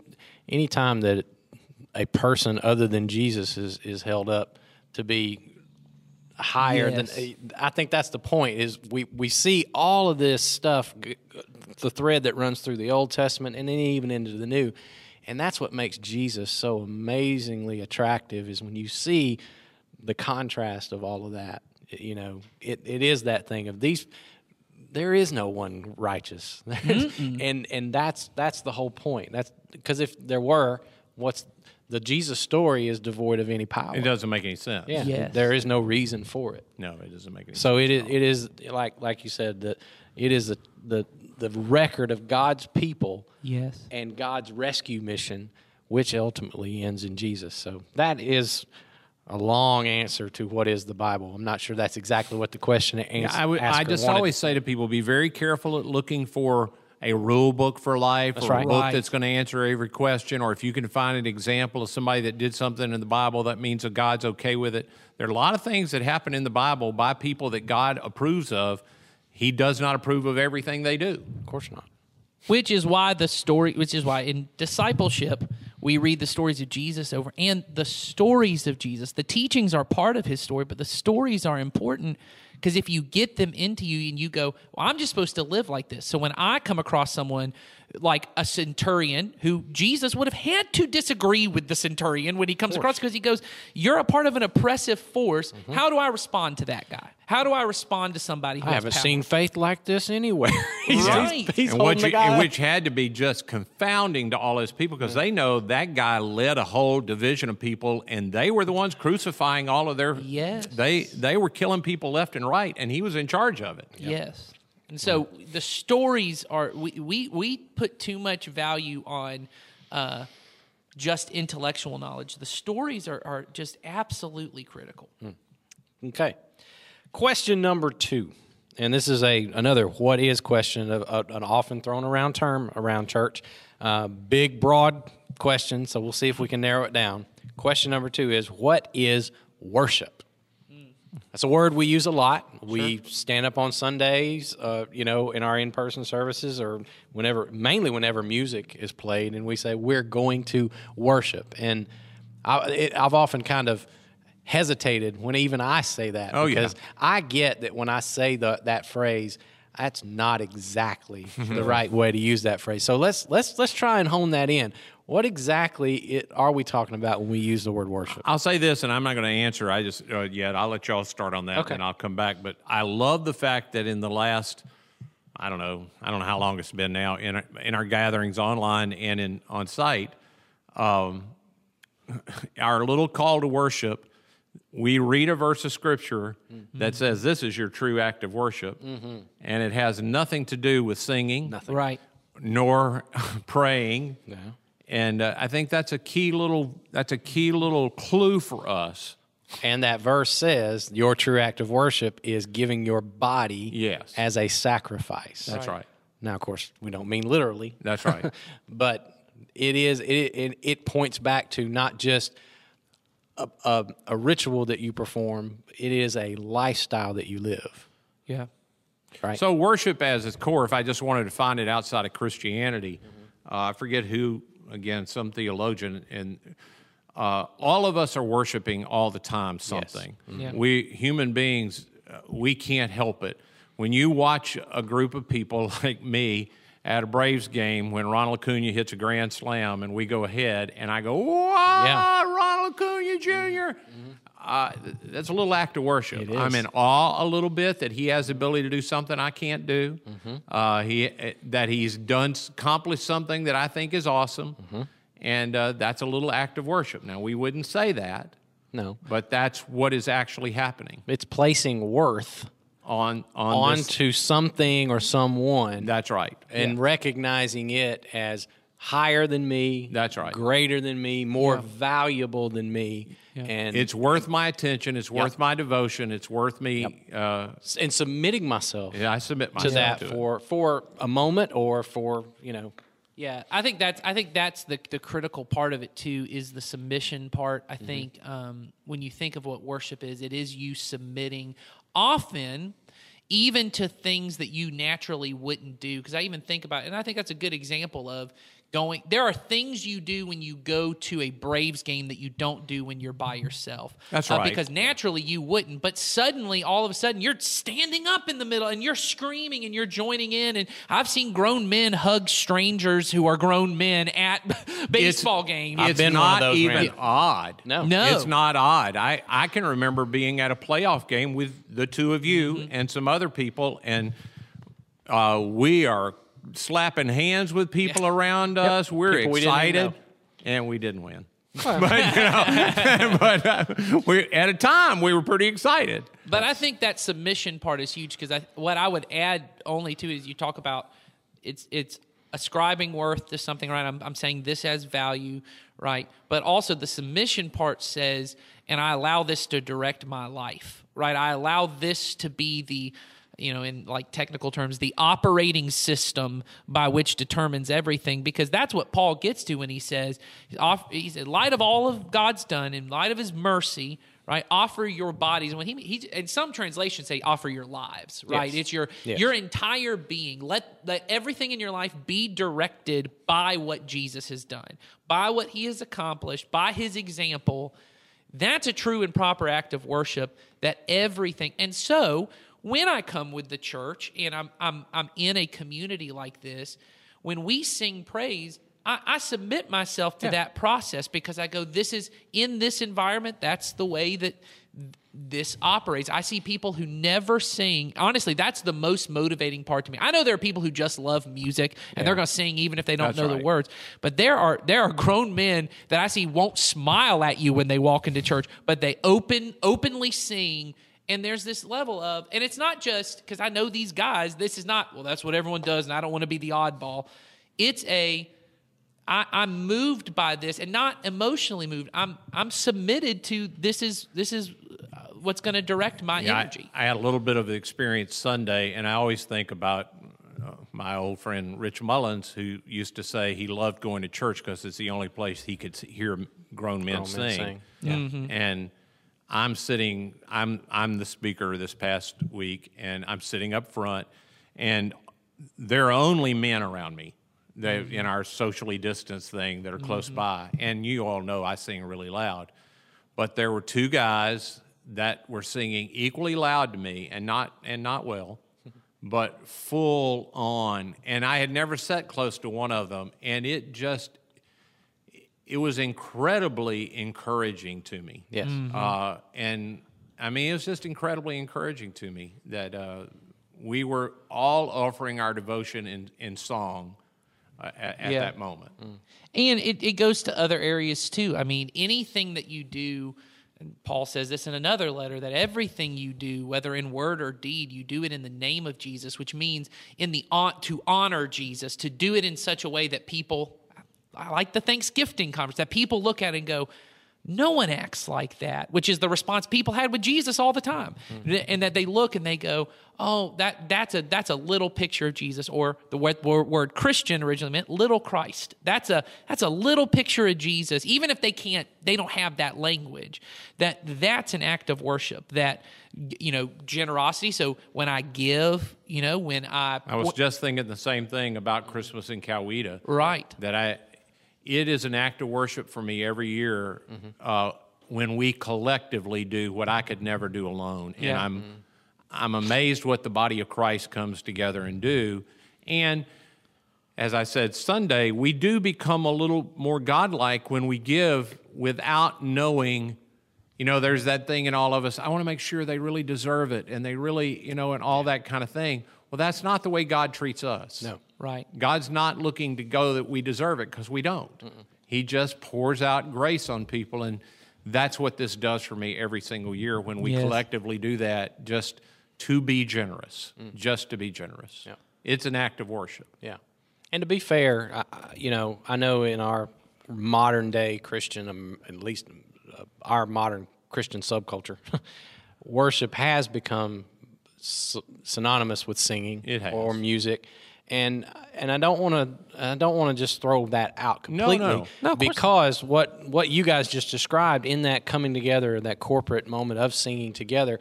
any time that a person other than Jesus is is held up to be higher Yes. than I think that's the point is we we see all of this stuff the thread that runs through the Old Testament and then even into the New. And that's what makes Jesus so amazingly attractive is when you see the contrast of all of that you know it, it is that thing of these there is no one righteous. And and that's that's the whole point. That's because if there were what's the jesus story is devoid of any power It doesn't make any sense. yeah Yes. there is no reason for it No, it doesn't make any sense. so it is it is like like you said that it is the the the record of god's people Yes. and god's rescue mission which ultimately ends in jesus so that is a long answer to what is the bible i'm not sure that's exactly what the question Yeah, answer I, would, I just always say to people, be very careful at looking for a rule book for life or right. a book Right. that's going to answer every question, or if you can find an example of somebody that did something in the Bible, that means that God's okay with it. There are a lot of things that happen in the Bible by people that God approves of. He does not approve of everything they do. of course not which is why the story which is why in discipleship we read the stories of jesus over and the stories of jesus the teachings are part of his story but the stories are important Because if you get them into you and you go, well, I'm just supposed to live like this. So when I come across someone like a centurion who Jesus would have had to disagree with the centurion when he comes across because he goes, You're a part of an oppressive force. Mm-hmm. How do I respond to that guy? How do I respond to somebody who I has haven't power? seen faith like this anywhere. he's, Right. he's and which, the guy and which had to be just confounding to all his people because they know that guy led a whole division of people and they were the ones crucifying all of their Yes. they they were killing people left and right and he was in charge of it Yes. And so the stories are we, we we put too much value on uh, just intellectual knowledge. The stories are, are just absolutely critical. Okay. Question number two, and this is a another what is question, of, of an often thrown around term around church. Uh, big, broad question, so we'll see if we can narrow it down. Question number two is what is worship? That's a word we use a lot. We stand up on Sundays, uh, you know, in our in-person services, or whenever, mainly whenever music is played, and we say we're going to worship. And I, it, I've often kind of hesitated when even I say that Oh, yeah. because I get that when I say the, that phrase, that's not exactly the right way to use that phrase. So let's let's let's try and hone that in. What exactly it, are we talking about when we use the word worship? I'll say this, and I'm not going to answer. I just uh, yet. I'll let y'all start on that, Okay. and I'll come back. But I love the fact that in the last, I don't know, I don't know how long it's been now in our, in our gatherings online and in on site, um, our little call to worship. We read a verse of scripture that says this is your true act of worship, and it has nothing to do with singing, Nothing. Right. nor praying. No. And uh, I think that's a key little that's a key little clue for us. And that verse says your true act of worship is giving your body Yes. as a sacrifice. That's right. Now, of course, we don't mean literally. That's right. but it is it, it it points back to not just a, a, a ritual that you perform. It is a lifestyle that you live. Yeah. Right. so worship as its core, if I just wanted to find it outside of Christianity, uh, I forget who again, some theologian, and uh, all of us are worshiping all the time something. Yeah. We human beings, uh, we can't help it. When you watch a group of people like me at a Braves game when Ronald Acuna hits a grand slam and we go ahead, and I go, "Wow, Yeah. Ronald Acuna junior Uh, that's a little act of worship. I'm in awe a little bit that he has the ability to do something I can't do. Mm-hmm. Uh, he uh, that he's done accomplished something that I think is awesome, Mm-hmm. and uh, that's a little act of worship. Now we wouldn't say that, no, but that's what is actually happening it's placing worth on on this- onto something or someone. That's right. and recognizing it as higher than me. That's right. Greater than me, more valuable than me, and It's worth my attention. It's worth my devotion. It's worth me. Uh, and submitting myself yeah, I submit to myself that to it. for for a moment or for you know Yeah, I think that's I think that's the the critical part of it too is the submission part. I think um, when you think of what worship is, it is you submitting often even to things that you naturally wouldn't do. Because I even think about, and I think that's a good example of going. There are things you do when you go to a Braves game that you don't do when you're by yourself. That's Uh, right. because naturally you wouldn't, but suddenly all of a sudden you're standing up in the middle and you're screaming and you're joining in. And I've seen grown men hug strangers who are grown men at baseball games. It's been one not of those even around. odd. No. No. It's not odd. I, I can remember being at a playoff game with the two of you Mm-hmm. and some other people, and uh, we are slapping hands with people around us. We're People we excited, know. and we didn't win. but you know, but uh, we at a time we were pretty excited. But I think that submission part is huge because I, what I would add only to is you talk about it's it's ascribing worth to something, right? I'm, I'm saying this has value, right? But also the submission part says, and I allow this to direct my life, right? I allow this to be the you know, in like technical terms, the operating system by which determines everything, because that's what Paul gets to when he says, off, he said, light of all of God's done, in light of his mercy, right? Offer your bodies. And When he, he and some translations say offer your lives, right? Yes. It's your Yes. your entire being. Let let everything in your life be directed by what Jesus has done, by what he has accomplished, by his example. That's a true and proper act of worship that everything. And so when I come with the church and I'm, I'm, I'm in a community like this, when we sing praise, I, I submit myself to that process because I go, this is in this environment, that's the way that this operates. I see people who never sing. Honestly, that's the most motivating part to me. I know there are people who just love music and they're going to sing even if they don't That's know the words. But there are there are grown men that I see won't smile at you when they walk into church, but they open openly sing. And there's this level of, and it's not just because I know these guys. This is not well. That's what everyone does, and I don't want to be the oddball. It's a I, I'm moved by this, and not emotionally moved. I'm I'm submitted to this is this is uh, what's going to direct my Yeah, energy. I, had a little bit of experience Sunday, and I always think about uh, my old friend Rich Mullins, who used to say he loved going to church because it's the only place he could hear grown men Grown men sing. sing. And I'm sitting, I'm I'm the speaker this past week, and I'm sitting up front, and there are only men around me. They, mm-hmm. in our socially distanced thing that are close mm-hmm. by, and you all know I sing really loud. But there were two guys that were singing equally loud to me and not and not well but full on. And i had never sat close to one of them and it just it was incredibly encouraging to me Yes. uh, and i mean it was just incredibly encouraging to me that uh, we were all offering our devotion in, in song uh, at, at Yeah. that moment And it, it goes to other areas too. I mean, anything that you do, and Paul says this in another letter, that everything you do, whether in word or deed, you do it in the name of Jesus, which means in the to honor Jesus, to do it in such a way that people, I like the Thanksgiving conference, that people look at and go, no one acts like that, which is the response people had with Jesus all the time. Mm-hmm. And that they look and they go, "Oh, that that's a that's a little picture of Jesus," or the word, word, word Christian originally meant little Christ. That's a that's a little picture of Jesus. Even if they can't, they don't have that language. That that's an act of worship. That you know generosity. So when I give, you know, when I i was just thinking the same thing about christmas in coweta right, that I, it is an act of worship for me every year Mm-hmm. uh, when we collectively do what I could never do alone, and I'm I'm amazed what the body of Christ comes together and do, and as I said Sunday, we do become a little more godlike when we give without knowing. You know, there's that thing in all of us. I want to make sure they really deserve it, and they really, you know, and all that kind of thing. Well, that's not the way God treats us. No. Right. God's not looking to go that we deserve it because we don't. He just pours out grace on people, and that's what this does for me every single year when we Yes. collectively do that, just to be generous, just to be generous. Yeah. It's an act of worship. Yeah. And to be fair, I, you know, I know in our modern day Christian, um, at least uh, our modern Christian subculture, worship has become synonymous with singing It has. or music. And and I don't want to I don't want to just throw that out completely no. No, course because what what you guys just described in that coming together that corporate moment of singing together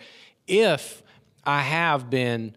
if I have been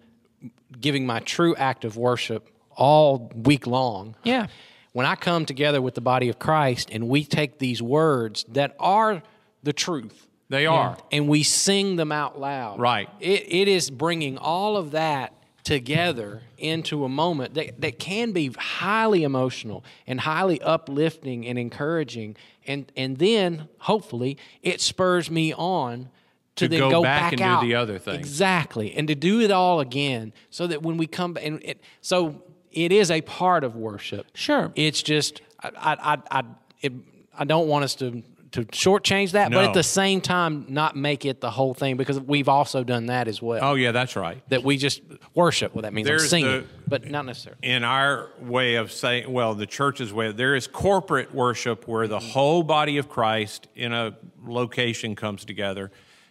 giving my true act of worship all week long. Yeah. When I come together with the body of Christ and we take these words that are the truth They are. and we sing them out loud. Right. It, it is bringing all of that together into a moment that, that can be highly emotional and highly uplifting and encouraging. And, and then, hopefully, it spurs me on to, To then go go, back back, and do the other thing. Exactly. And to do it all again so that when we come back, and it, so it is a part of worship. Sure. It's just, I, I, I, I, it, I don't want us to, to shortchange that, but at the same time, not make it the whole thing because we've also done that as well. Oh, yeah, that's right. That we just worship. Well, that means I'm singing, the- but not necessarily. in our way of saying, well, the church's way, there is corporate worship where the whole body of Christ in a location comes together.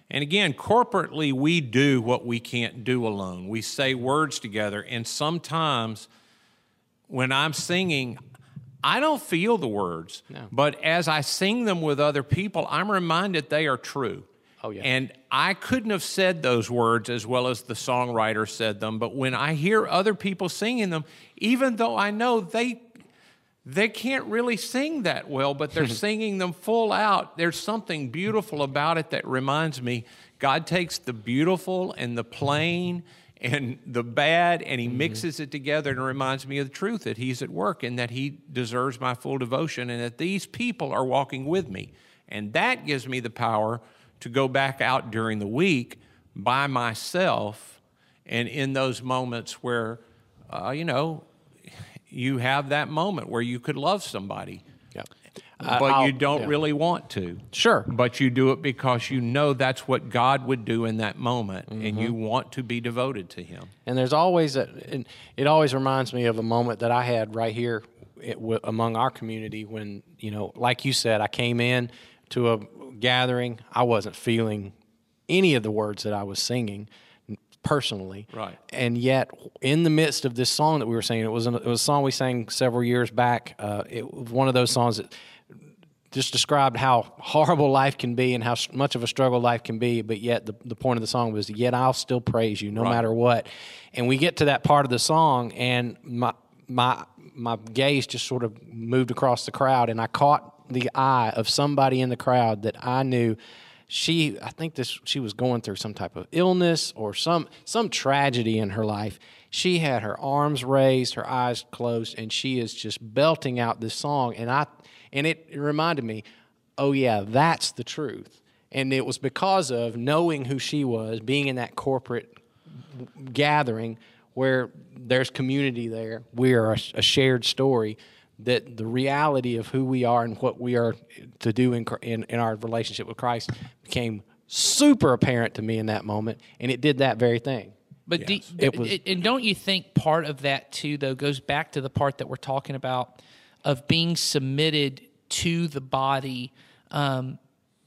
And again, corporately, we do what we can't do alone. We say words together, and sometimes when I'm singing, I don't feel the words, but as I sing them with other people, I'm reminded they are true. Oh, yeah. And I couldn't have said those words as well as the songwriter said them, but when I hear other people singing them, even though I know they they can't really sing that well, but they're singing them full out. There's something beautiful about it that reminds me God takes the beautiful and the plain and the bad and he mixes it together and reminds me of the truth that he's at work and that he deserves my full devotion and that these people are walking with me. And that gives me the power to go back out during the week by myself and in those moments where, uh, you know, you have that moment where you could love somebody. Yeah. But I'll- you don't yeah. really want to. Sure. But you do it because you know that's what God would do in that moment and Mm-hmm. you want to be devoted to Him. And there's always a, and it always reminds me of a moment that I had right here it, w- among our community when, you know, like you said, I came in to a gathering. I wasn't feeling any of the words that I was singing personally. Right. And yet, in the midst of this song that we were singing, it was, an, it was a song we sang several years back. Uh, it was one of those songs that just described how horrible life can be and how much of a struggle life can be. But yet, the, the point of the song was, Yet I'll still praise you no Right. matter what. And we get to that part of the song, and my, my, my gaze just sort of moved across the crowd, and I caught the eye of somebody in the crowd that I knew. She, I think this, she was going through some type of illness or some some tragedy in her life. She had her arms raised, her eyes closed, and she is just belting out this song. And I, and it, reminded me, oh yeah, that's the truth. And it was because of knowing who she was, being in that corporate gathering where there's community there. We are a, a shared story. That the reality of who we are and what we are to do in, in in our relationship with Christ became super apparent to me in that moment, and it did that very thing. But do, It was- and don't you think part of that too, though, goes back to the part that we're talking about of being submitted to the body? Um,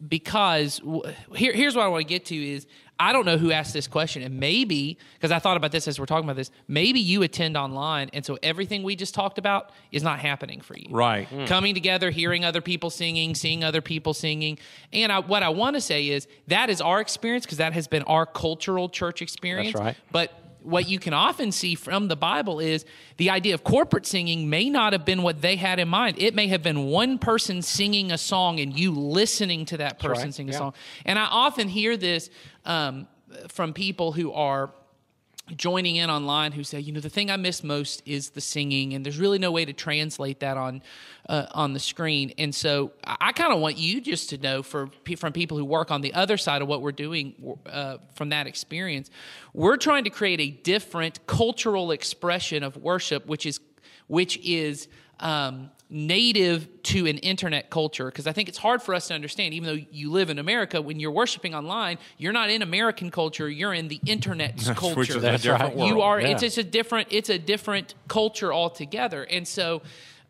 because w- here, here's what I want to get to is I don't know who asked this question, and maybe because I thought about this as we're talking about this, maybe you attend online, and so everything we just talked about is not happening for you Right. coming together, hearing other people singing, seeing other people singing. And I, what I want to say is that is our experience because that has been our cultural church experience. That's right. But what you can often see from the Bible is the idea of corporate singing may not have been what they had in mind. It may have been one person singing a song and you listening to that person right. sing a Yeah. song. And I often hear this um, from people who are joining in online who say, you know, the thing I miss most is the singing, and there's really no way to translate that on uh, on the screen. And so I, I kind of want you just to know for from people who work on the other side of what we're doing uh, from that experience, we're trying to create a different cultural expression of worship, which is which is um, native to an internet culture because I think it's hard for us to understand. Even though you live in America, when you're worshiping online, you're not in American culture; you're in the internet's culture. Which is a That's different right. world. You are. Yeah. It's just a different. It's a different culture altogether. And so,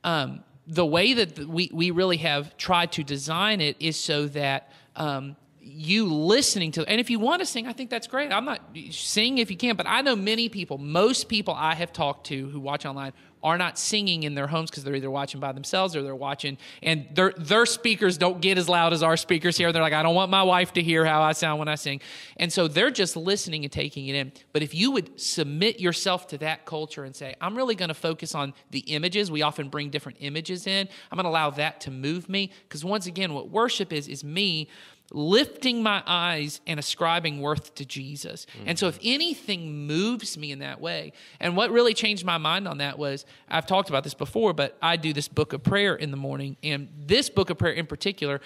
um, the way that we we really have tried to design it is so that. Um, you listening to and if you want to sing i think that's great i'm not sing if you can but i know many people most people i have talked to who watch online are not singing in their homes because they're either watching by themselves or they're watching and their their speakers don't get as loud as our speakers here. They're like i don't want my wife to hear how i sound when i sing. And so they're just listening and taking it in. But if you would submit yourself to that culture and say i'm really going to focus on the images we often bring different images in. I'm going to allow that to move me because once again what worship is is me lifting my eyes and ascribing worth to Jesus. And so if mm-hmm. anything moves me in that way, and what really changed my mind on that was I've talked about this before, but I do this book of prayer in the morning, and this book of prayer in particular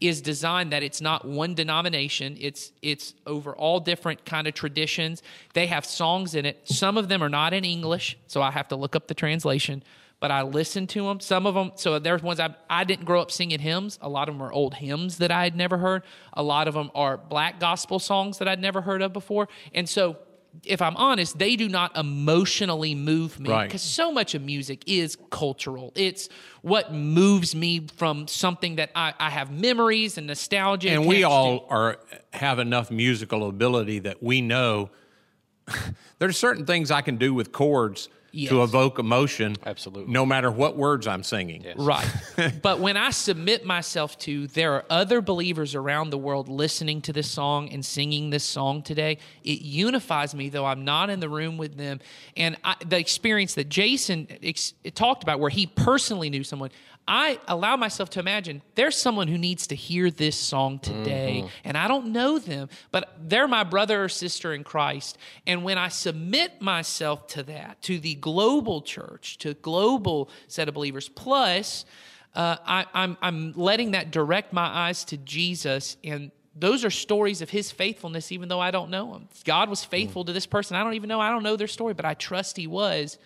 is designed that it's not one denomination. It's it's over all different kind of traditions. They have songs in it. Some of them are not in english so i have to look up the translation but I listened to them. Some of them, so there's ones I, I didn't grow up singing hymns. A lot of them are old hymns that I had never heard. A lot of them are black gospel songs that I'd never heard of before. And so, if I'm honest, they do not emotionally move me Right. because so much of music is cultural. It's what moves me from something that I, I have memories and nostalgia. and we attached to. all are have enough musical ability that we know there's certain things I can do with chords Yes. to evoke emotion. Absolutely. No matter what words I'm singing. Right. but when I submit myself to, there are other believers around the world listening to this song and singing this song today. It unifies me, though I'm not in the room with them. And I, the experience that Jason ex- talked about, where he personally knew someone, I allow myself to imagine there's someone who needs to hear this song today, and I don't know them, but they're my brother or sister in Christ. And when I submit myself to that, to the global church, to global set of believers, plus uh, I, I'm I'm letting that direct my eyes to Jesus and. Those are stories of his faithfulness, even though I don't know him. God was faithful to this person. I don't even know. I don't know their story, but I trust he was.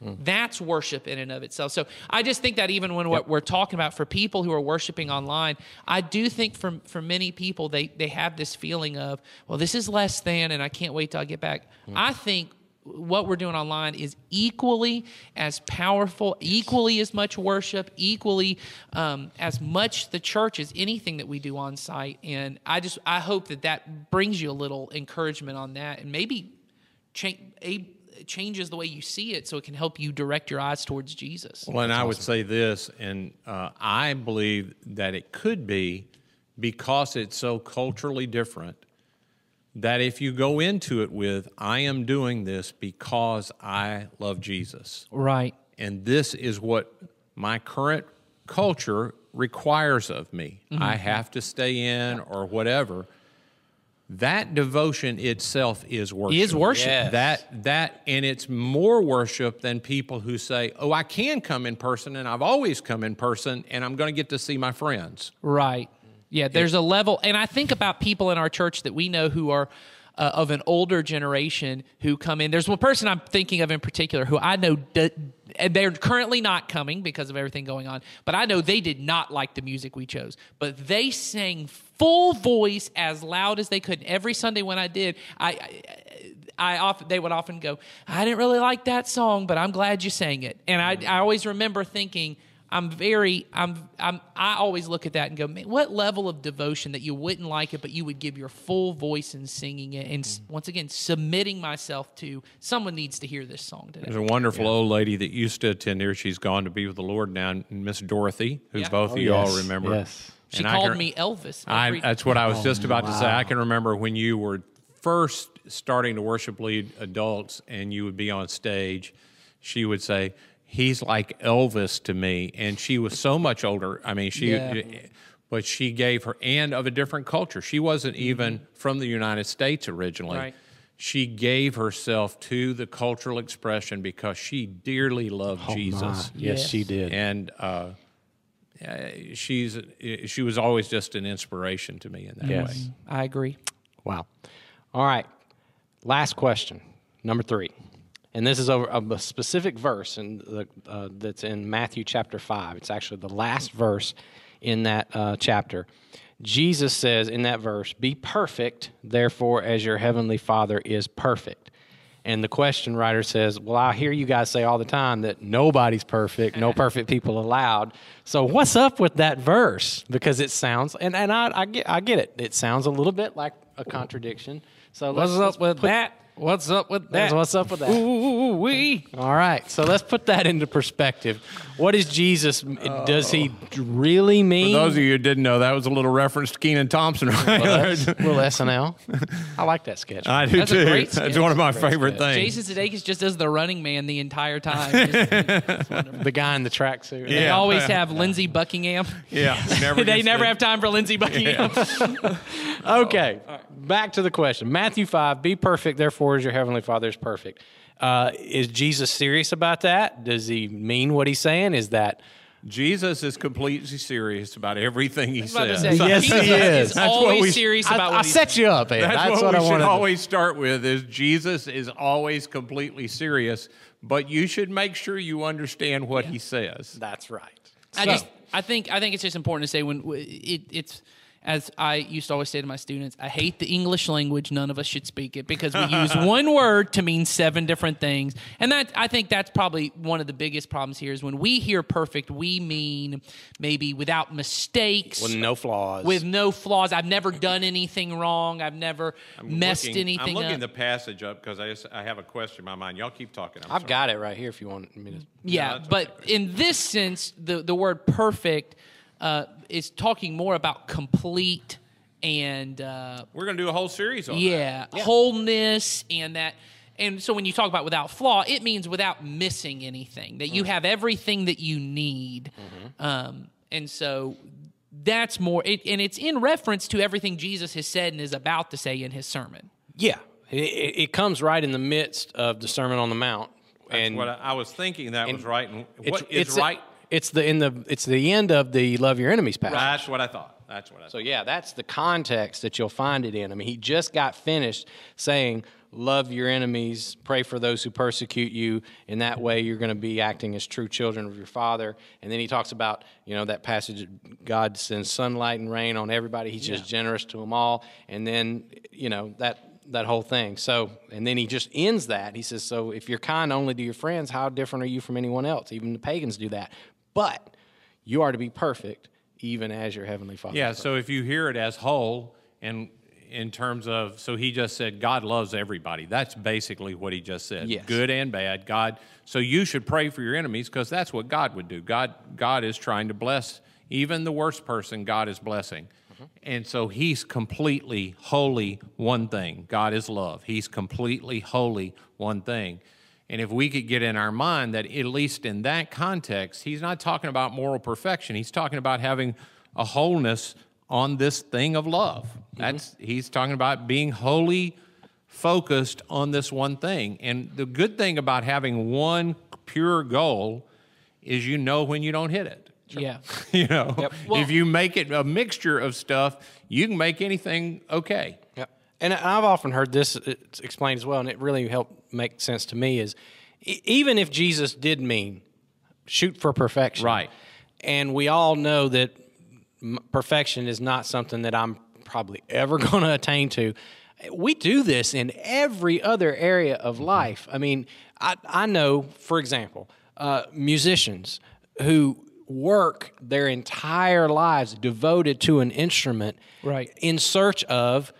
That's worship in and of itself. So I just think that even when what we're talking about for people who are worshiping online, I do think for for many people they they have this feeling of, well, this is less than, and I can't wait till I get back. I think what we're doing online is equally as powerful, equally as much worship, equally um, as much the church as anything that we do on site. And I just I hope that that brings you a little encouragement on that, and maybe change a changes the way you see it so it can help you direct your eyes towards Jesus. Well, and I would say this, and uh, I believe that it could be because it's so culturally different that if you go into it with, I am doing this because I love Jesus, Right. and this is what my current culture requires of me, I have to stay in or whatever. That devotion itself is worship. Is worship. Yes. That that and it's more worship than people who say, "Oh, I can come in person and I've always come in person and I'm going to get to see my friends." Right. Yeah, there's a level, and I think about people in our church that we know who are uh, of an older generation who come in. There's one person I'm thinking of in particular who I know, d- and they're currently not coming because of everything going on, but I know they did not like the music we chose. But they sang full voice as loud as they could. And every Sunday when I did, I. I I often they would often go, I didn't really like that song, but I'm glad you sang it. And I, I always remember thinking, I'm very, I'm, I'm, I always look at that and go, man, what level of devotion that you wouldn't like it, but you would give your full voice in singing it, and s mm. once again submitting myself to someone needs to hear this song today. There's a wonderful old lady that used to attend here. She's gone to be with the Lord now, Miss Dorothy, who Yeah. both Oh, of you all remember. yes. She And I called can- me Elvis. I, that's what I was just about to say. I can remember when you were first starting to worship lead adults and you would be on stage, she would say, He's like Elvis to me. And she was so much older. I mean, she, Yeah. but she gave her, and of a different culture. She wasn't even from the United States originally. Right. She gave herself to the cultural expression because she dearly loved Jesus yes, Yes. she did. and uh, uh, she's she was always just an inspiration to me in that Yes. way. I agree. Wow. All right. Last question, number three. And this is over a specific verse in the, uh, that's in Matthew chapter 5. It's actually the last verse in that uh, chapter. Jesus says in that verse, Be perfect, therefore, as your heavenly Father is perfect. And the question writer says, Well, I hear you guys say all the time that nobody's perfect, no perfect people allowed. So what's up with that verse? Because it sounds, and, and I, I, get, I get it, it sounds a little bit like a contradiction. So What's up with put- that? What's up with that? What's up with that. Ooh, wee. All right, so let's put that into perspective. What is Jesus? Does he really mean? For those of you who didn't know, that was a little reference to Kenan Thompson. Right? That's a little SNL. I like that sketch. I do That's a too. great That's sketch. one of my favorite sketch. things. Jason Sudeikis just does the running man the entire time. The guy in the tracksuit. They always have Lindsey Buckingham. yeah, never they never to- have time for Lindsey Buckingham. Okay, back to the question. Matthew 5, be perfect, therefore, as your heavenly Father is perfect. Uh, is Jesus serious about that? Does he mean what he's saying? Is that. Jesus is completely serious about everything he about says. say, Yes, Jesus he is. is That's what always we- serious I, about I what he's set you up, Ed. That's, That's, what, what, we I should wanted. always start with is Jesus is always completely serious, but you should make sure you understand what he says. That's right. I just I think I think it's just important to say when it, it's as I used to always say to my students, I hate the English language. None of us should speak it because we use one word to mean seven different things. And that I think that's probably one of the biggest problems here is when we hear perfect, we mean maybe without mistakes, with no flaws. with no flaws. I've never done anything wrong. I've never messed looking, anything I'm looking up. the passage up because I, just- I have a question in my mind. Y'all keep talking. I'm I've sorry. got it right here if you want me to. Yeah, that's but in this sense, the the word perfect uh, is talking more about complete and uh, We're going to do a whole series on that. yeah, wholeness and that. And so when you talk about without flaw, it means without missing anything. That you have everything that you need. Um, and so that's more. It, and it's in reference to everything Jesus has said and is about to say in his sermon. Yeah, it, it, it comes right in the midst of the Sermon on the Mount, That's and what I, I was thinking that was right. And it's, what is it's right? It's the in the it's the end of the love your enemies passage. That's what I thought. That's what I Thought. So yeah, that's the context that you'll find it in. I mean, he just got finished saying, "Love your enemies, pray for those who persecute you." In that way, you're going to be acting as true children of your Father. And then he talks about, you know, that passage: God sends sunlight and rain on everybody. He's just generous to them all. And then, you know, that that whole thing. So, and then he just ends that. He says, "So if you're kind only to your friends, how different are you from anyone else? Even the pagans do that. But you are to be perfect." Even as your heavenly Father. Yeah. So if you hear it as whole, and in terms of, so he just said God loves everybody. That's basically what he just said. Yes. Good and bad. God. So you should pray for your enemies because that's what God would do. God. God is trying to bless even the worst person. God is blessing. Mm-hmm. And so he's completely holy, one thing. God is love. He's completely holy, one thing. And if we could get in our mind that, at least in that context, he's not talking about moral perfection. He's talking about having a wholeness on this thing of love. Mm-hmm. That's he's talking about being wholly focused on this one thing. And the good thing about having one pure goal is you know when you don't hit it. Yeah. You know, Well- if you make it a mixture of stuff, you can make anything okay. And I've often heard this uh, explained as well, and it really helped make sense to me. Is even if Jesus did mean shoot for perfection, Right. And we all know that perfection is not something that I'm probably ever going to attain to. We do this in every other area of life. I mean, I, I know, for example, uh, musicians who work their entire lives devoted to an instrument Right. in search of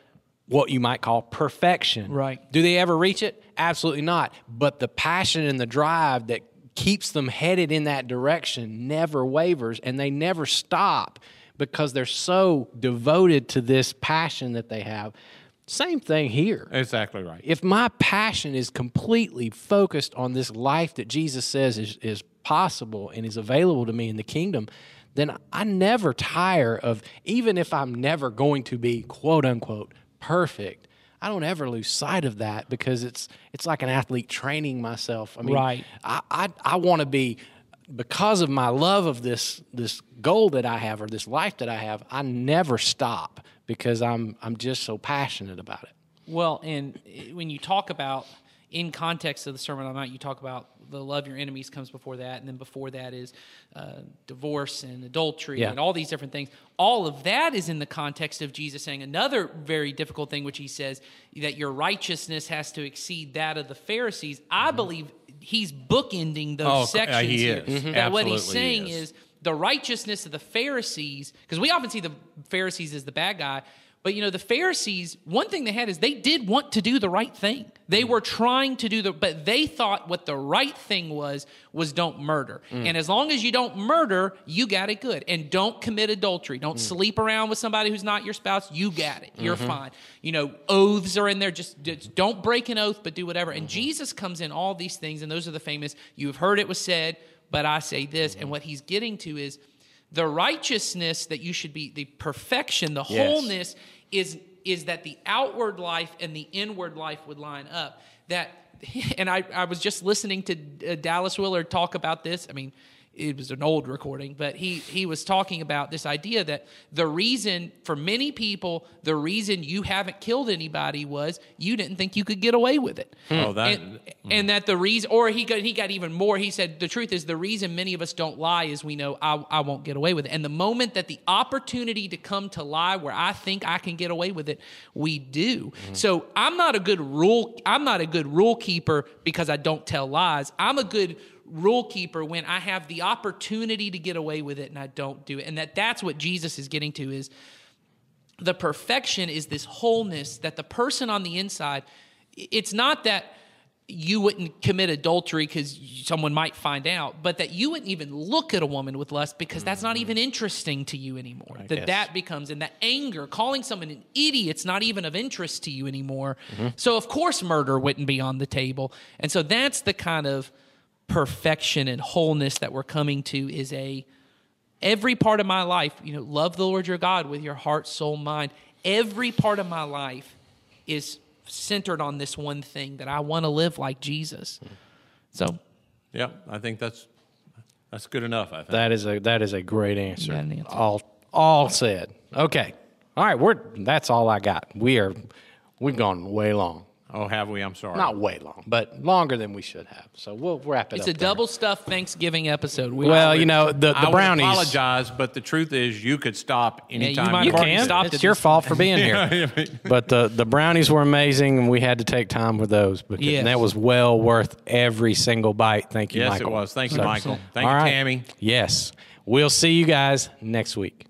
what you might call perfection. Right. Do they ever reach it? Absolutely not. But the passion and the drive that keeps them headed in that direction never wavers and they never stop because they're so devoted to this passion that they have. Same thing here. Exactly right. If my passion is completely focused on this life that Jesus says is, is possible and is available to me in the kingdom, then I never tire of, even if I'm never going to be quote unquote perfect, I don't ever lose sight of that because it's it's like an athlete training myself. I mean, Right. I I, I want to be because of my love of this this goal that I have or this life that I have. I never stop because I'm I'm just so passionate about it. Well, and eh, when you talk about in context of the Sermon on the Mount, you talk about the love your enemies comes before that, and then before that is uh, divorce and adultery Yeah. and all these different things. All of that is in the context of Jesus saying another very difficult thing, which he says that your righteousness has to exceed that of the Pharisees. I believe he's bookending those Oh, uh, sections he here. is. That what he's Absolutely he saying is. is the righteousness of the Pharisees, because we often see the Pharisees as the bad guy, but you know, the Pharisees, one thing they had is they did want to do the right thing. They mm. were trying to do the, but they thought what the right thing was, was don't murder. Mm. And as long as you don't murder, you got it good. And don't commit adultery. Don't mm. sleep around with somebody who's not your spouse. You got it. You're mm-hmm. fine. You know, oaths are in there. Just, just don't break an oath, but do whatever. And mm-hmm. Jesus comes in all these things, and those are the famous, you've heard it was said, but I say this. Mm-hmm. And what he's getting to is, the righteousness that you should be the perfection the Yes. wholeness is is that the outward life and the inward life would line up that and i, I was just listening to uh, dallas willard talk about this i mean it was an old recording, but he he was talking about this idea that the reason for many people, the reason you haven't killed anybody was you didn't think you could get away with it. Hmm. Oh, that- and, hmm. and that the reason, or he got he got even more. He said the truth is the reason many of us don't lie is we know I, I won't get away with it. And the moment that the opportunity to come to lie where I think I can get away with it, we do. Hmm. So I'm not a good rule. I'm not a good rule keeper because I don't tell lies. I'm a good rule keeper when I have the opportunity to get away with it and I don't do it. And that that's what Jesus is getting to is the perfection is this wholeness that the person on the inside it's not that you wouldn't commit adultery because someone might find out but that you wouldn't even look at a woman with lust because that's not even mm-hmm. interesting to you anymore. That guess. that becomes and that anger calling someone an idiot's not even of interest to you anymore. Mm-hmm. So of course murder wouldn't be on the table. And so that's the kind of perfection and wholeness that we're coming to is a every part of my life, you know, love the Lord your God with your heart, soul, mind. Every part of my life is centered on this one thing that I want to live like Jesus. So, Yeah, I think that's that's good enough. I think. That is a that is a great answer. an answer. All all said. Okay. All right, we're that's all I got. We are we've gone way long. Oh, have we? I'm sorry. Not way long, but longer than we should have. So we'll wrap it it's up. It's a there. double stuffed Thanksgiving episode. We Well, you know, the, the would brownies I apologize, but the truth is, you could stop you anytime might You have already can. stopped it's your fault for being here. but the the brownies were amazing, and we had to take time with those. Because, Yes. and that was well worth every single bite. Thank you, Yes, Michael. it was. Thank you, So- Michael. Thank All you, right. Tammy. Yes. We'll see you guys next week.